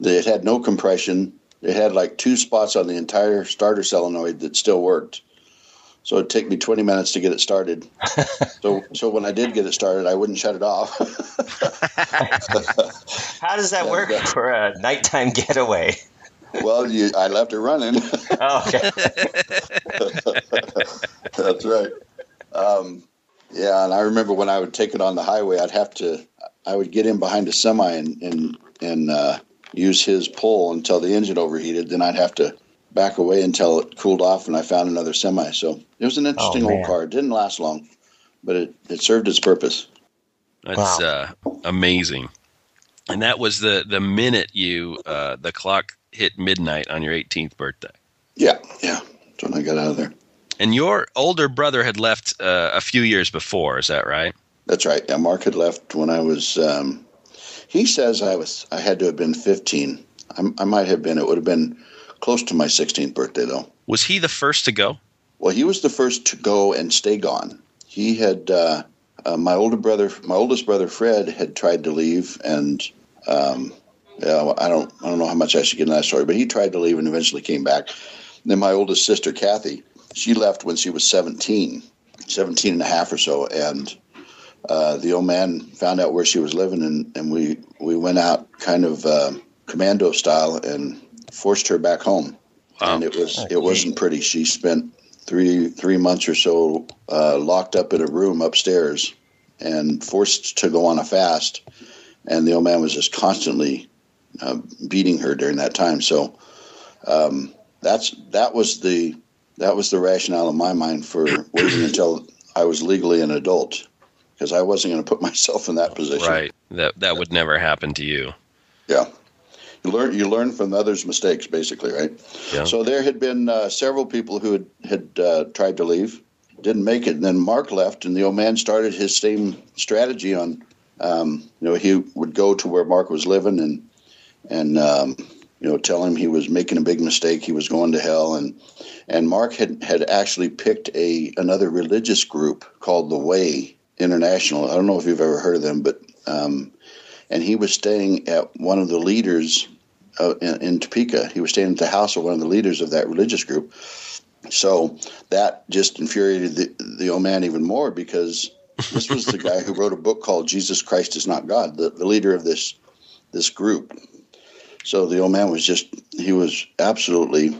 Speaker 5: it had no compression. It had like two spots on the entire starter solenoid that still worked. So it'd take me 20 minutes to get it started. so, so when I did get it started, I wouldn't shut it off.
Speaker 2: How does that
Speaker 5: Yeah,
Speaker 2: work
Speaker 5: yeah.
Speaker 2: for a nighttime getaway?
Speaker 5: well, you, I left it running.
Speaker 2: Oh, okay.
Speaker 5: That's right. Um, yeah, and I remember when I would take it on the highway, I'd have to, I would get in behind a semi and and and uh, use his pull until the engine overheated. Then I'd have to back away until it cooled off, and I found another semi. So it was an interesting
Speaker 2: man.
Speaker 5: old car. It didn't last long, but it it served its purpose.
Speaker 1: That's uh, amazing. And that was the the minute you uh, the clock hit midnight on your 18th birthday.
Speaker 5: Yeah, yeah. That's when I got out of there.
Speaker 1: And your older brother had left uh, a few years before. Is that right?
Speaker 5: That's right. Yeah, Mark had left when I was. Um, he says I was. I had to have been fifteen. I, I might have been. It would have been close to my sixteenth birthday, though.
Speaker 1: Was he the first to go?
Speaker 5: Well, he was the first to go and stay gone. He had uh, uh, my older brother, my oldest brother Fred, had tried to leave, and um, yeah, well, I don't, I don't know how much I should get in that story, but he tried to leave and eventually came back. then my oldest sister Kathy, she left when she was 17, 17 and a half or so, and uh, the old man found out where she was living, and, and we we went out kind of uh, commando style and forced her back home
Speaker 1: Wow.
Speaker 5: and it was it wasn't pretty. She spent three three months or so uh, locked up in a room upstairs and forced to go on a fast. And the old man was just constantly uh, beating her during that time. So um, that's that was the that was the rationale in my mind for waiting until I was legally an adult because I wasn't going to put myself in that position.
Speaker 1: Right. That that would never happen to you.
Speaker 5: Yeah. You learn you learn from others' mistakes, basically, right?
Speaker 1: Yeah.
Speaker 5: So there had been uh, several people who had had uh, tried to leave, didn't make it, and then Mark left, and the old man started his same strategy on. Um, you know, he would go to where Mark was living and and um, you know tell him he was making a big mistake, he was going to hell, and and Mark had had actually picked a another religious group called the Way International. I don't know if you've ever heard of them, but um, and he was staying at one of the leaders uh, in, in Topeka. He was staying at the house of one of the leaders of that religious group. So that just infuriated the, the old man even more because this was the guy who wrote a book called Jesus Christ is Not God, the, the leader of this this group. So the old man was just he was absolutely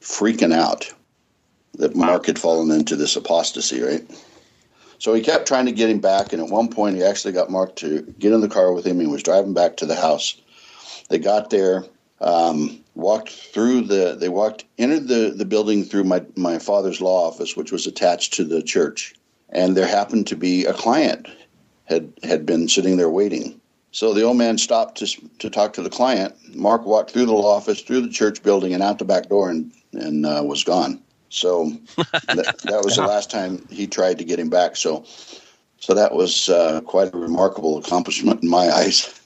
Speaker 5: freaking out that Mark had fallen into this apostasy, right? So he kept trying to get him back, and at one point he actually got Mark to get in the car with him. He was driving back to the house. They got there, um, walked through the. They walked entered the the building through my my father's law office, which was attached to the church, and there happened to be a client had had been sitting there waiting. So the old man stopped to to talk to the client. Mark walked through the law office, through the church building, and out the back door, and and uh, was gone. So that, that was the last time he tried to get him back. So, so that was uh, quite a remarkable accomplishment in my eyes.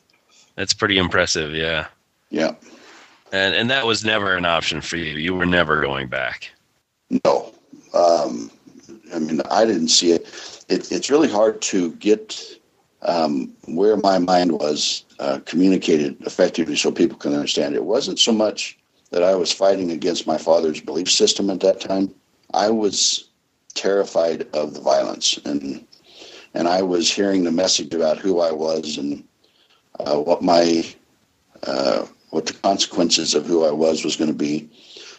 Speaker 1: That's pretty impressive, yeah.
Speaker 5: Yeah,
Speaker 1: And and that was never an option for you. You were never going back.
Speaker 5: no, um, I mean, I didn't see it. it it's really hard to get um, where my mind was uh, communicated effectively so people can understand. It wasn't so much that I was fighting against my father's belief system at that time. I was terrified of the violence and and I was hearing the message about who I was and uh, what my uh, what the consequences of who I was was going to be.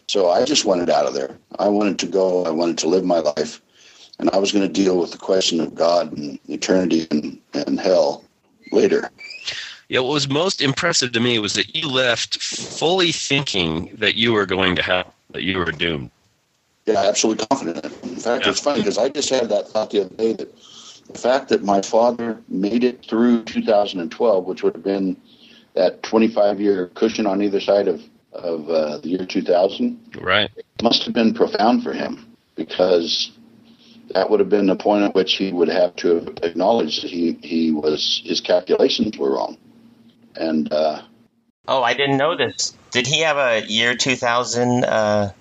Speaker 5: So I just wanted out of there. I wanted to go. I wanted to live my life, and I was going to deal with the question of God and eternity and, and hell later.
Speaker 1: Yeah, what was most impressive to me was that you left fully thinking that you were going to hell, that you were doomed.
Speaker 5: Yeah, absolutely confident. In fact,
Speaker 1: Yeah.
Speaker 5: it's funny because I just had that thought the other day that the fact that my father made it through 2012, which would have been that 25 year cushion on either side of of uh, the year 2000,
Speaker 1: Right.
Speaker 5: must have been profound for him because that would have been the point at which he would have to have acknowledged that he, he was his calculations were wrong. And uh,
Speaker 2: Oh, I didn't know this. Did he have a year 2000? Uh,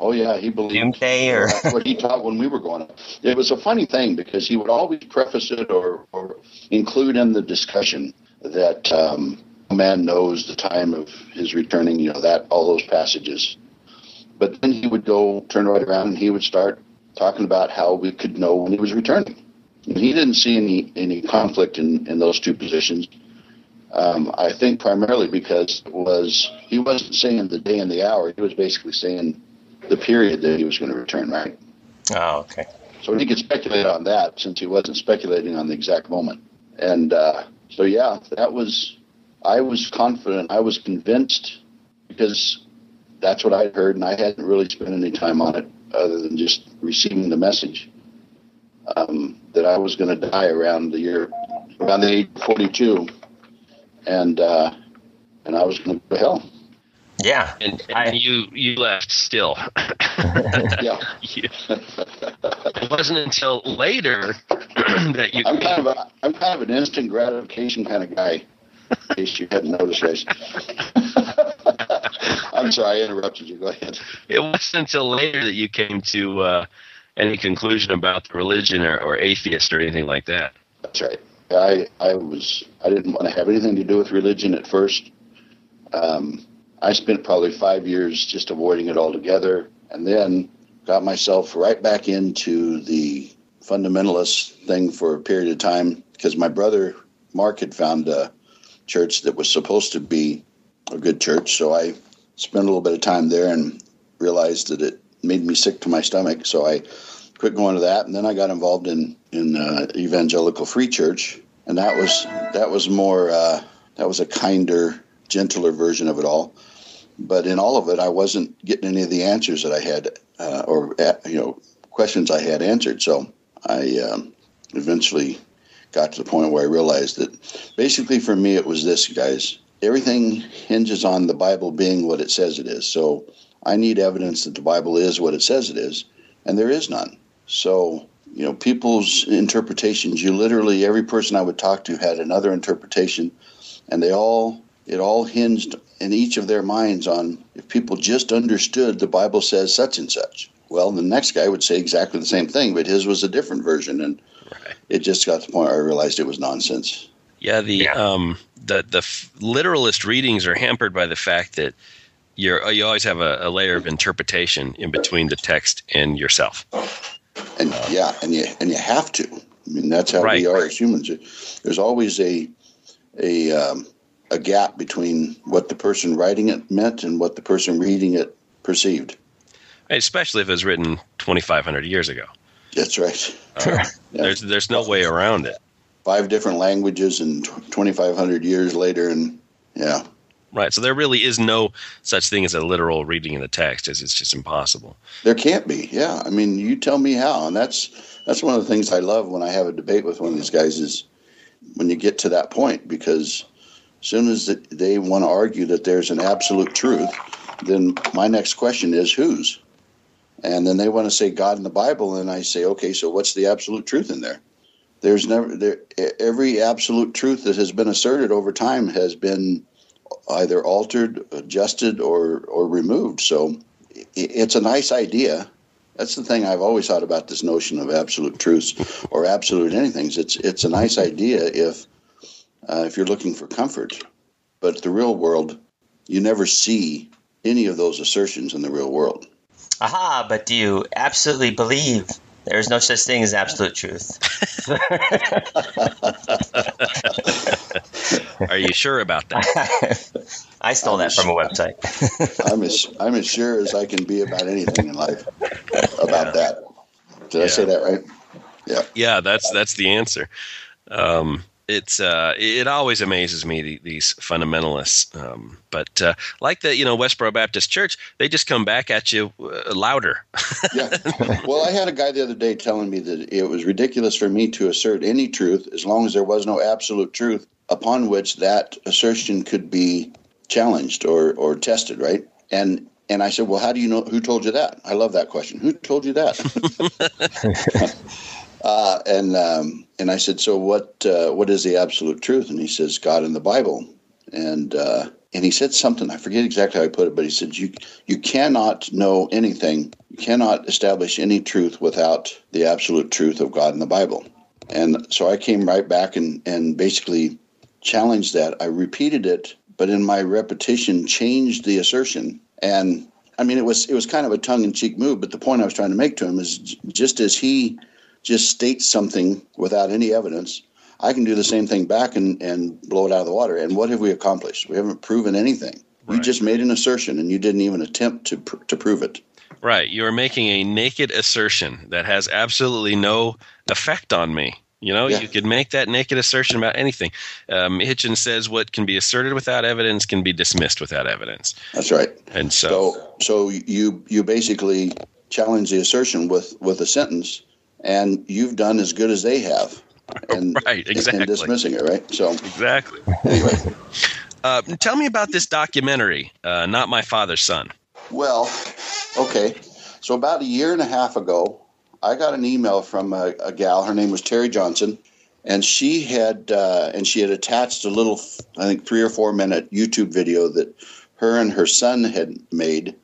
Speaker 5: oh yeah, he believed
Speaker 2: Doomsday or-
Speaker 5: what he taught when we were growing up. It was a funny thing because he would always preface it or, or include in the discussion that um, a man knows the time of his returning. You know that all those passages. But then he would go turn right around and he would start talking about how we could know when he was returning. And he didn't see any any conflict in, in those two positions. Um, I think primarily because it was he wasn't saying the day and the hour. He was basically saying the period that he was going to return. Right.
Speaker 2: oh, okay.
Speaker 5: So he could speculate on that since he wasn't speculating on the exact moment. And uh, so yeah, that was I was confident. I was convinced because that's what I'd heard, and I hadn't really spent any time on it other than just receiving the message um, that I was going to die around the year around the age of 42, and uh, and I was going to go to hell.
Speaker 2: Yeah.
Speaker 1: And, and
Speaker 2: I-
Speaker 1: you you left still.
Speaker 5: Yeah,
Speaker 1: You- it wasn't until later that you.
Speaker 5: I'm kind of a, I'm kind of an instant gratification kind of guy. In case you hadn't noticed, guys. I'm sorry, I interrupted you. Go ahead.
Speaker 1: it wasn't until later that you came to uh, any conclusion about the religion or, or atheist or anything like that.
Speaker 5: That's right. I I was I didn't want to have anything to do with religion at first. Um, I spent probably five years just avoiding it altogether, and then got myself right back into the fundamentalist thing for a period of time because my brother Mark had found a church that was supposed to be a good church, so I spent a little bit of time there and realized that it made me sick to my stomach. So I quit going to that, and then I got involved in in uh, evangelical free church, and that was that was more uh, that was a kinder, gentler version of it all. But in all of it, I wasn't getting any of the answers that I had, uh, or uh, you know, questions I had answered. So I um, eventually got to the point where I realized that basically for me it was this, guys. Everything hinges on the Bible being what it says it is. So I need evidence that the Bible is what it says it is, and there is none. So, you know, people's interpretations, you literally, every person I would talk to had another interpretation, and they all, it all hinged in each of their minds on if people just understood the Bible says such and such. Well, the next guy would say exactly the same thing, but his was a different version, and
Speaker 1: Right.
Speaker 5: it just got to the point where I realized it was nonsense.
Speaker 1: Yeah, the
Speaker 2: Yeah.
Speaker 1: um the the f- literalist readings are hampered by the fact that you're you always have a, a layer of interpretation in between the text and yourself.
Speaker 5: and yeah, and you and you have to. I mean, that's how
Speaker 1: Right.
Speaker 5: we are as humans. There's always a a um, a gap between what the person writing it meant and what the person reading it perceived.
Speaker 1: Especially if it was written 2,500 years ago.
Speaker 5: That's right.
Speaker 1: Uh, There's there's no way around it.
Speaker 5: Five different languages and 2,500 years later, and yeah,
Speaker 1: Right. So there really is no such thing as a literal reading of the text, as it's just impossible.
Speaker 5: there can't be. Yeah, I mean, you tell me how, and that's that's one of the things I love when I have a debate with one of these guys is when you get to that point because as soon as they want to argue that there's an absolute truth, then my next question is whose? And then they want to say God in the Bible, and I say, okay, so what's the absolute truth in there? There's never there every absolute truth that has been asserted over time has been either altered, adjusted, or or removed. So it's a nice idea. That's the thing I've always thought about this notion of absolute truths or absolute anything. It's it's a nice idea if uh, if you're looking for comfort, but the real world, you never see any of those assertions in the real world.
Speaker 2: Aha, but do you absolutely believe there's no such thing as absolute truth?
Speaker 1: Are you sure about that?
Speaker 2: I stole that from a website.
Speaker 5: I'm as I'm as sure as I can be about anything in life about that. Did I say that right?
Speaker 1: Yeah. Yeah, that's that's the answer. Um, it's uh, it always amazes me the, these fundamentalists. Um, but uh, like the you know Westboro Baptist Church, they just come back at you uh, louder.
Speaker 5: yeah. Well, I had a guy the other day telling me that it was ridiculous for me to assert any truth as long as there was no absolute truth upon which that assertion could be challenged or or tested, right? And and I said, well, how do you know who told you that? I love that question. Who told you that? uh, and um, and I said, so what? Uh, what is the absolute truth? And he says, God in the Bible. And uh, and he said something. I forget exactly how he put it, but he said, you you cannot know anything. You cannot establish any truth without the absolute truth of God in the Bible. And so I came right back and and basically challenged that. I repeated it, but in my repetition, changed the assertion. And I mean, it was it was kind of a tongue in cheek move. But the point I was trying to make to him is just as he just states something without any evidence, I can do the same thing back and, and blow it out of the water. And what have we accomplished? We haven't proven anything. Right. You just made an assertion and you didn't even attempt to, pr- to prove it.
Speaker 1: Right. You're making a naked assertion that has absolutely no effect on me. You know, yeah. you could make that naked assertion about anything. Um, Hitchens says what can be asserted without evidence can be dismissed without evidence.
Speaker 5: That's right.
Speaker 1: And so,
Speaker 5: so, so you you basically challenge the assertion with with a sentence and you've done as good as they have.
Speaker 1: And, right, exactly.
Speaker 5: And dismissing it, right? So
Speaker 1: exactly.
Speaker 5: Anyway,
Speaker 1: uh, tell me about this documentary, uh, "Not My Father's Son."
Speaker 5: Well, okay. So about a year and a half ago, I got an email from a, a gal. Her name was Terry Johnson, and she had uh, and she had attached a little, I think, three or four minute YouTube video that her and her son had made,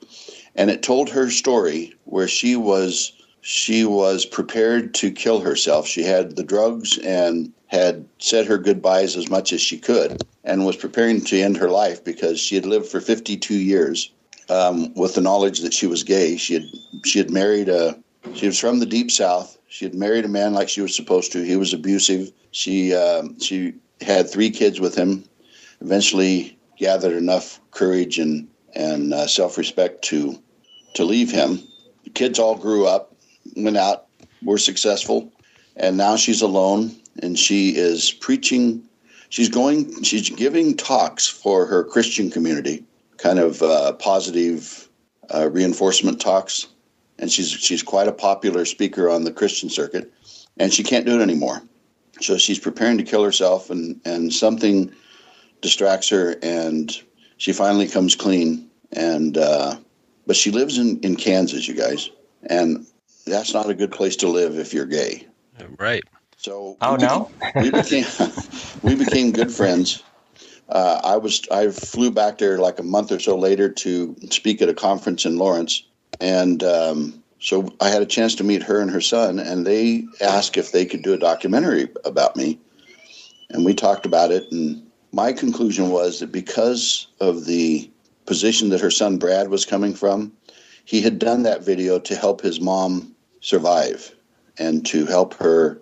Speaker 5: and it told her story where she was she was prepared to kill herself. She had the drugs and had said her goodbyes as much as she could and was preparing to end her life because she had lived for 52 years um, with the knowledge that she was gay. She had she had married a she was from the deep south. She had married a man like she was supposed to. He was abusive. She um, she had three kids with him. Eventually, gathered enough courage and and uh, self respect to to leave him. The kids all grew up went out, were successful, and now she's alone and she is preaching. She's going, she's giving talks for her Christian community, kind of uh, positive uh, reinforcement talks. And she's she's quite a popular speaker on the Christian circuit, and she can't do it anymore. So she's preparing to kill herself, and and something distracts her, and she finally comes clean. And uh, but she lives in in Kansas, you guys, and that's not a good place to live if you're gay.
Speaker 1: Right.
Speaker 5: So
Speaker 2: oh
Speaker 5: we
Speaker 2: no,
Speaker 5: we became we became good friends. Uh, I was I flew back there like a month or so later to speak at a conference in Lawrence, and um, so I had a chance to meet her and her son, and they asked if they could do a documentary about me, and we talked about it. And my conclusion was that because of the position that her son Brad was coming from, he had done that video to help his mom survive and to help her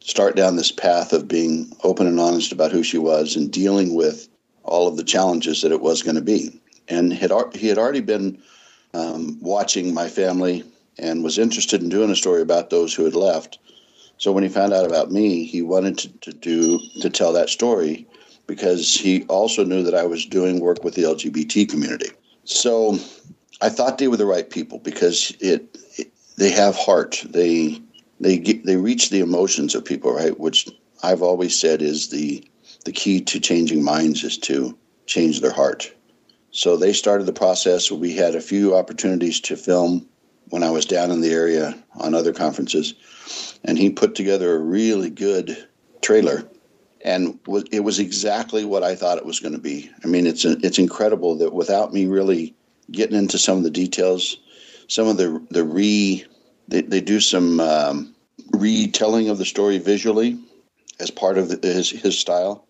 Speaker 5: start down this path of being open and honest about who she was and dealing with all of the challenges that it was going to be. And had, he had already been um, watching my family and was interested in doing a story about those who had left. So when he found out about me, he wanted to, to do to tell that story because he also knew that I was doing work with the LGBT community. So I thought they were the right people because it, it they have heart. They they get, they reach the emotions of people, right? Which I've always said is the the key to changing minds is to change their heart. So they started the process. We had a few opportunities to film when I was down in the area on other conferences, and he put together a really good trailer, and it was exactly what I thought it was going to be. I mean, it's it's incredible that without me really getting into some of the details, some of the the re they, they do some um, retelling of the story visually as part of the, his his style,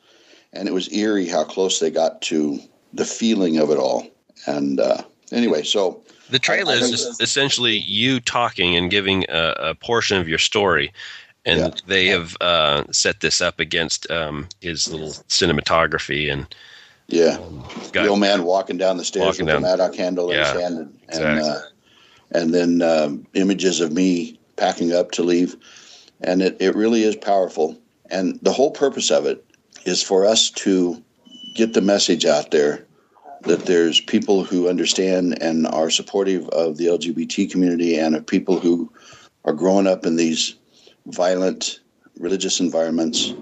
Speaker 5: and it was eerie how close they got to the feeling of it all. And uh, anyway, so
Speaker 1: the trailer is essentially you talking and giving a, a portion of your story. And yeah. they have uh, set this up against um, his little cinematography and
Speaker 5: yeah, um, the old man walking down the stairs with down. the mattock handle
Speaker 1: yeah,
Speaker 5: in his hand, and
Speaker 1: exactly.
Speaker 5: and, uh, and then um, images of me packing up to leave, and it, it really is powerful. And the whole purpose of it is for us to get the message out there that there's people who understand and are supportive of the LGBT community and of people who are growing up in these violent religious environments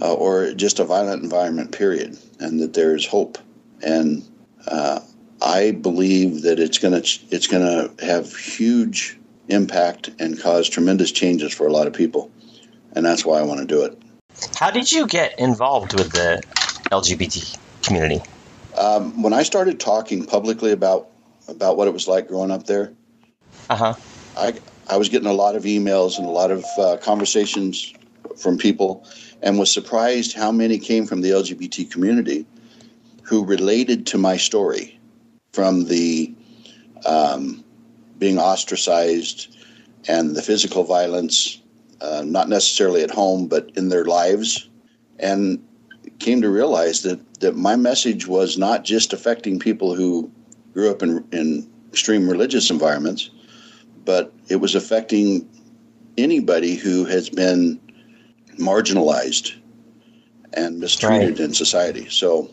Speaker 5: uh, or just a violent environment, period, and that there's hope. And uh, I believe that it's going to it's going to have huge impact and cause tremendous changes for a lot of people, and that's why I want to do it.
Speaker 2: How did you get involved with the LGBT community?
Speaker 5: Um, when I started talking publicly about about what it was like growing up there,
Speaker 2: uh-huh.
Speaker 5: I I was getting a lot of emails and a lot of uh, conversations from people, and was surprised how many came from the LGBT community who related to my story, from the um, being ostracized and the physical violence, uh, not necessarily at home, but in their lives, and came to realize that, that my message was not just affecting people who grew up in, in extreme religious environments, but it was affecting anybody who has been marginalized and mistreated
Speaker 2: Right.
Speaker 5: in society. So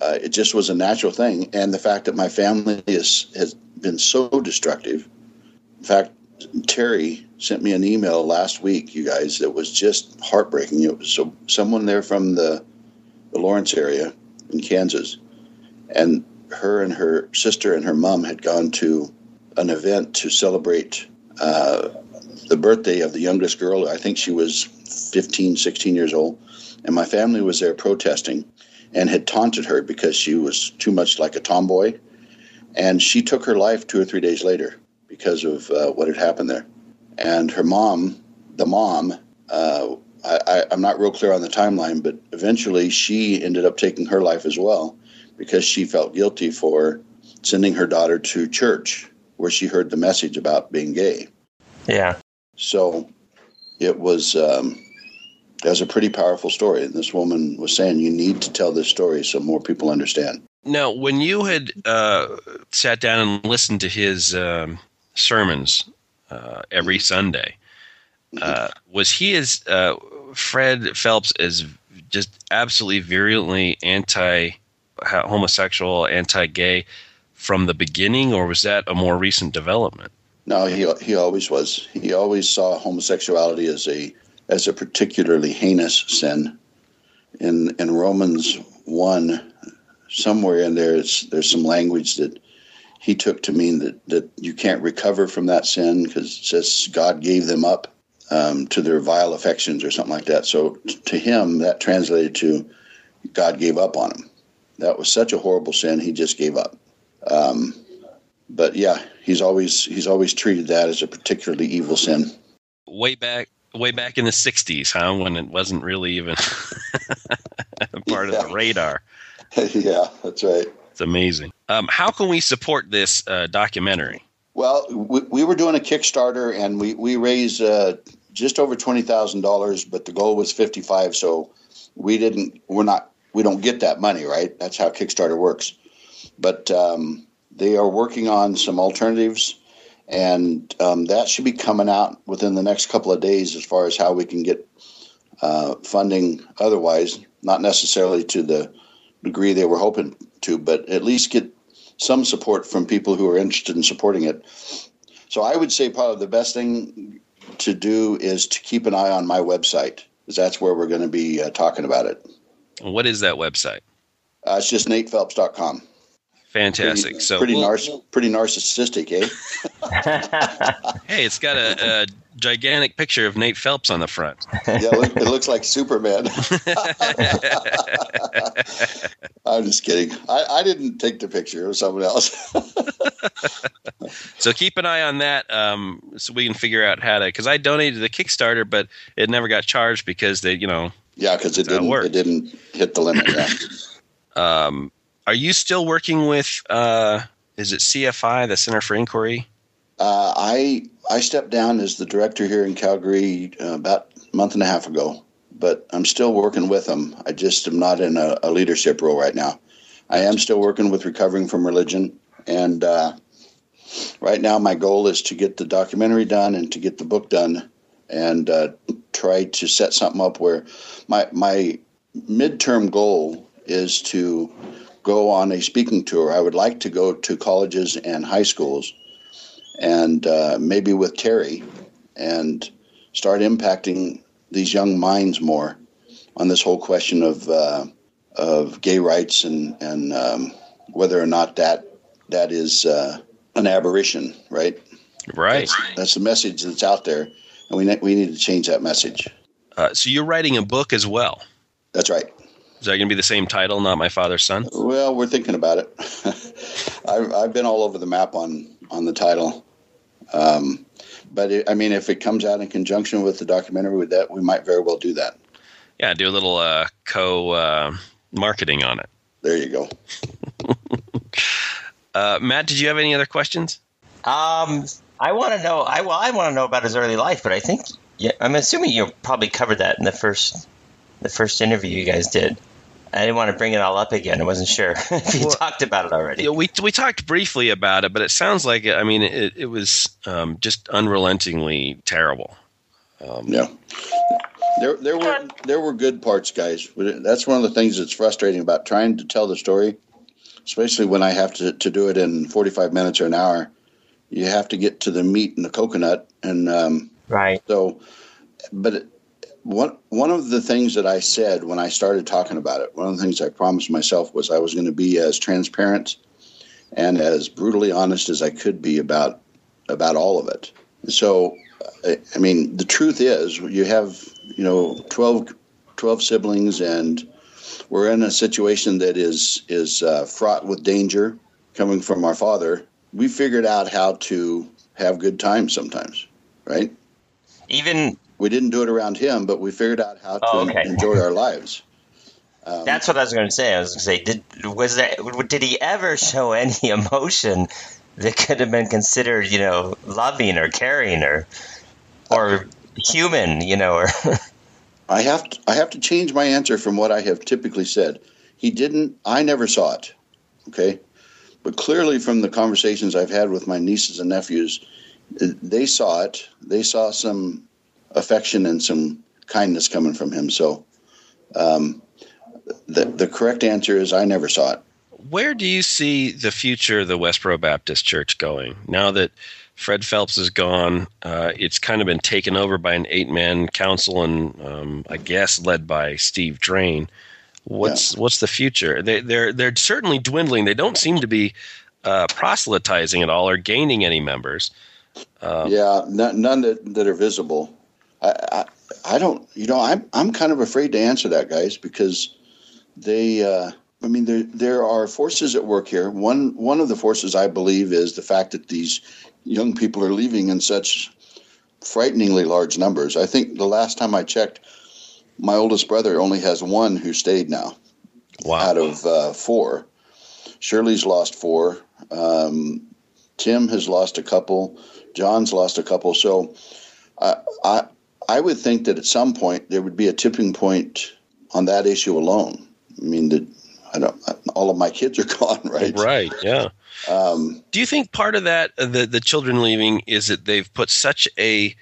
Speaker 5: uh, it just was a natural thing. And the fact that my family is, has been so destructive. In fact, Terry sent me an email last week, you guys, that was just heartbreaking. It was so someone there from the, the Lawrence area in Kansas, and her and her sister and her mom had gone to an event to celebrate uh, the birthday of the youngest girl. I think she was 15, 16 years old. And my family was there protesting and had taunted her because she was too much like a tomboy. And she took her life two or three days later because of uh, what had happened there. And her mom, the mom, uh, I, I, I'm not real clear on the timeline, but eventually she ended up taking her life as well because she felt guilty for sending her daughter to church where she heard the message about being gay.
Speaker 2: Yeah.
Speaker 5: So it was um, was a pretty powerful story. And this woman was saying, "You need to tell this story so more people understand."
Speaker 1: Now, when you had uh, sat down and listened to his um, sermons uh, every Sunday, uh, was he as uh, Fred Phelps as just absolutely virulently anti homosexual, anti gay from the beginning, or was that a more recent development?
Speaker 5: No, he he always was. He always saw homosexuality as a as a particularly heinous sin. In in Romans one, somewhere in there, there's some language that he took to mean that that you can't recover from that sin because it says God gave them up um, to their vile affections or something like that. So to him, that translated to God gave up on him. That was such a horrible sin. He just gave up. Um, but yeah, he's always he's always treated that as a particularly evil sin.
Speaker 1: Way back, way back in the '60s, huh? When it wasn't really even part of the radar.
Speaker 5: yeah, that's right.
Speaker 1: It's amazing. Um, how can we support this uh, documentary?
Speaker 5: Well, we, we were doing a Kickstarter and we we raised uh, just over twenty thousand dollars, but the goal was fifty five. So we didn't. We're not. We don't get that money, right? That's how Kickstarter works. But um, they are working on some alternatives, and um, that should be coming out within the next couple of days as far as how we can get uh, funding. Otherwise, not necessarily to the degree they were hoping to, but at least get some support from people who are interested in supporting it. So I would say probably the best thing to do is to keep an eye on my website, because that's where we're going to be uh, talking about it.
Speaker 1: What is that website?
Speaker 5: Uh, it's just natephelps.com.
Speaker 1: Fantastic.
Speaker 5: Pretty,
Speaker 1: so,
Speaker 5: pretty,
Speaker 1: we'll-
Speaker 5: narciss- pretty narcissistic, eh?
Speaker 1: hey, it's got a, a gigantic picture of Nate Phelps on the front.
Speaker 5: yeah, it, look, it looks like Superman. I'm just kidding. I, I didn't take the picture. It was someone else.
Speaker 1: So keep an eye on that, um, so we can figure out how to. Because I donated to the Kickstarter, but it never got charged because they, you know.
Speaker 5: yeah, because it
Speaker 1: That's how it
Speaker 5: didn't.
Speaker 1: works.
Speaker 5: It didn't hit the limit. Yeah.
Speaker 1: Um, are you still working with? Uh, is it CFI, the Center for Inquiry?
Speaker 5: Uh, I I stepped down as the director here in Calgary uh, about a month and a half ago, but I'm still working with them. I just am not in a, a leadership role right now. I am still working with recovering from religion, and uh, right now my goal is to get the documentary done and to get the book done, and uh, try to set something up where my my midterm goal is to go on a speaking tour. I would like to go to colleges and high schools, and uh, maybe with Terry, and start impacting these young minds more on this whole question of uh, of gay rights and and um, whether or not that that is uh, an aberration, right?
Speaker 1: Right.
Speaker 5: That's, that's, the message that's out there, and we ne- we need to change that message.
Speaker 1: Uh, so you're writing a book as well.
Speaker 5: That's right.
Speaker 1: Is that going to be the same title, not my father's son?
Speaker 5: Well, we're thinking about it. I've, I've been all over the map on on the title, um, but it, I mean, if it comes out in conjunction with the documentary, with that, we might very well do that.
Speaker 1: Yeah, do a little uh, co uh, marketing on it.
Speaker 5: There you go.
Speaker 1: uh, Matt, did you have any other questions?
Speaker 2: Um, I want to know. I well, I want to know about his early life, but I think yeah, I'm assuming you probably covered that in the first the first interview you guys did. I didn't want to bring it all up again. I wasn't sure if you well, talked about it already.
Speaker 1: Yeah, we we talked briefly about it, but it sounds like I mean it, it was um, just unrelentingly terrible.
Speaker 5: Um, yeah, there there were there were good parts, guys. That's one of the things that's frustrating about trying to tell the story, especially when I have to to do it in forty five minutes or an hour. You have to get to the meat and the coconut, and um,
Speaker 2: right.
Speaker 5: So, but. It, one one of the things that I said when I started talking about it, one of the things I promised myself was I was going to be as transparent and as brutally honest as I could be about about all of it. So, I mean, the truth is, you have you know 12, 12 siblings, and we're in a situation that is is uh, fraught with danger coming from our father. We figured out how to have good times sometimes, right?
Speaker 2: Even
Speaker 5: we didn't do it around him, but we figured out how to oh, okay. enjoy our lives.
Speaker 2: Um, That's what I was going to say. I was going to say, did was there did he ever show any emotion that could have been considered, you know, loving or caring or or human, you know? Or
Speaker 5: I have to, I have to change my answer from what I have typically said. He didn't. I never saw it. Okay, but clearly from the conversations I've had with my nieces and nephews, they saw it. They saw some affection and some kindness coming from him. So, um, the the correct answer is I never saw it.
Speaker 1: Where do you see the future of the Westboro Baptist Church going now that Fred Phelps is gone? Uh, it's kind of been taken over by an eight man council, and um, I guess led by Steve Drain. What's yeah. what's the future? They, they're they're certainly dwindling. They don't seem to be uh, proselytizing at all or gaining any members.
Speaker 5: Um, yeah, none that, that are visible. I, I, don't, you know, I'm, I'm kind of afraid to answer that, guys, because they, uh, I mean, there, there are forces at work here. One, one of the forces I believe is the fact that these young people are leaving in such frighteningly large numbers. I think the last time I checked, my oldest brother only has one who stayed now
Speaker 1: wow.
Speaker 5: out of uh, four. Shirley's lost four. Um, Tim has lost a couple. John's lost a couple. So uh, I, I would think that at some point there would be a tipping point on that issue alone. I mean, the, I don't. All of my kids are gone, right?
Speaker 1: Right. Yeah. Um, Do you think part of that, uh, the the children leaving, is that they've put such a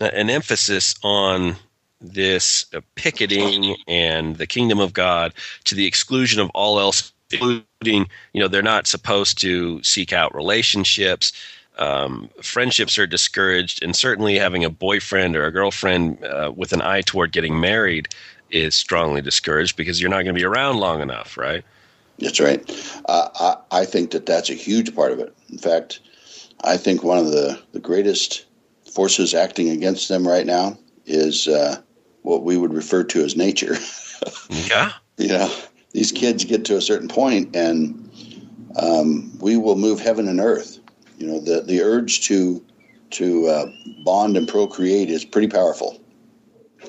Speaker 1: an emphasis on this uh, picketing and the kingdom of God to the exclusion of all else, including you know they're not supposed to seek out relationships um, friendships are discouraged, and certainly having a boyfriend or a girlfriend uh, with an eye toward getting married is strongly discouraged because you're not going to be around long enough, right?
Speaker 5: That's right. Uh, I, I think that that's a huge part of it. In fact, I think one of the, the greatest forces acting against them right now is uh, what we would refer to as nature.
Speaker 1: yeah.
Speaker 5: You know, these kids get to a certain point and um, we will move heaven and earth you know, the the urge to to uh, bond and procreate is pretty powerful,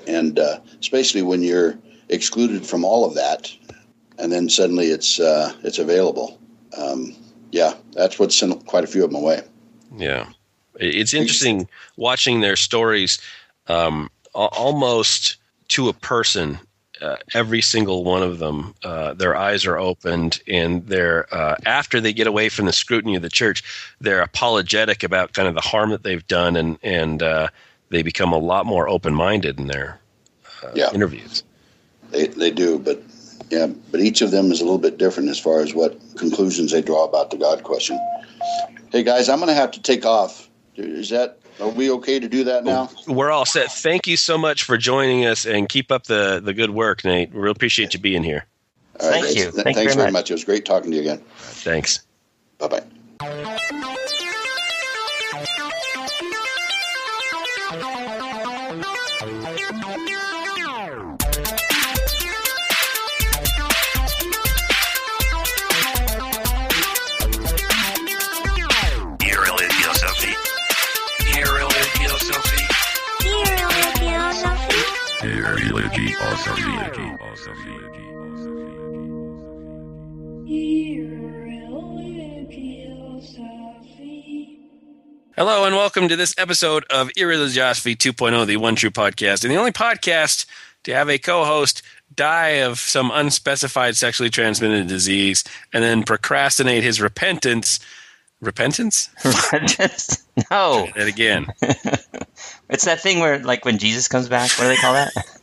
Speaker 5: and uh, especially when you're excluded from all of that, and then suddenly it's uh, it's available. Um, yeah, that's what sent quite a few of them away.
Speaker 1: Yeah, it's interesting watching their stories, um, almost to a person uh, every single one of them, uh, their eyes are opened, and they're uh, after they get away from the scrutiny of the church, they're apologetic about kind of the harm that they've done, and and uh, they become a lot more open minded in their uh,
Speaker 5: Yeah.
Speaker 1: interviews.
Speaker 5: They they do, but yeah, but each of them is a little bit different as far as what conclusions they draw about the God question. Hey guys, I'm going to have to take off. Is that are we okay to do that now?
Speaker 1: We're all set. Thank you so much for joining us, and keep up the the good work, Nate. We really appreciate you being here.
Speaker 5: All right,
Speaker 2: Thank
Speaker 5: guys.
Speaker 2: you.
Speaker 5: Th-
Speaker 2: Thank you
Speaker 5: thanks
Speaker 2: very
Speaker 5: very
Speaker 2: much.
Speaker 5: much. It was great talking to you again.
Speaker 1: Thanks.
Speaker 5: Bye bye.
Speaker 6: Irreligiosity.
Speaker 1: Hello and welcome to this episode of Irreligiosity 2.0, the One True Podcast, and the only podcast to have a co-host die of some unspecified sexually transmitted disease and then procrastinate his repentance. Repentance?
Speaker 2: Just- no,
Speaker 1: And again.
Speaker 2: it's that thing where, like, when Jesus comes back, what do they call that?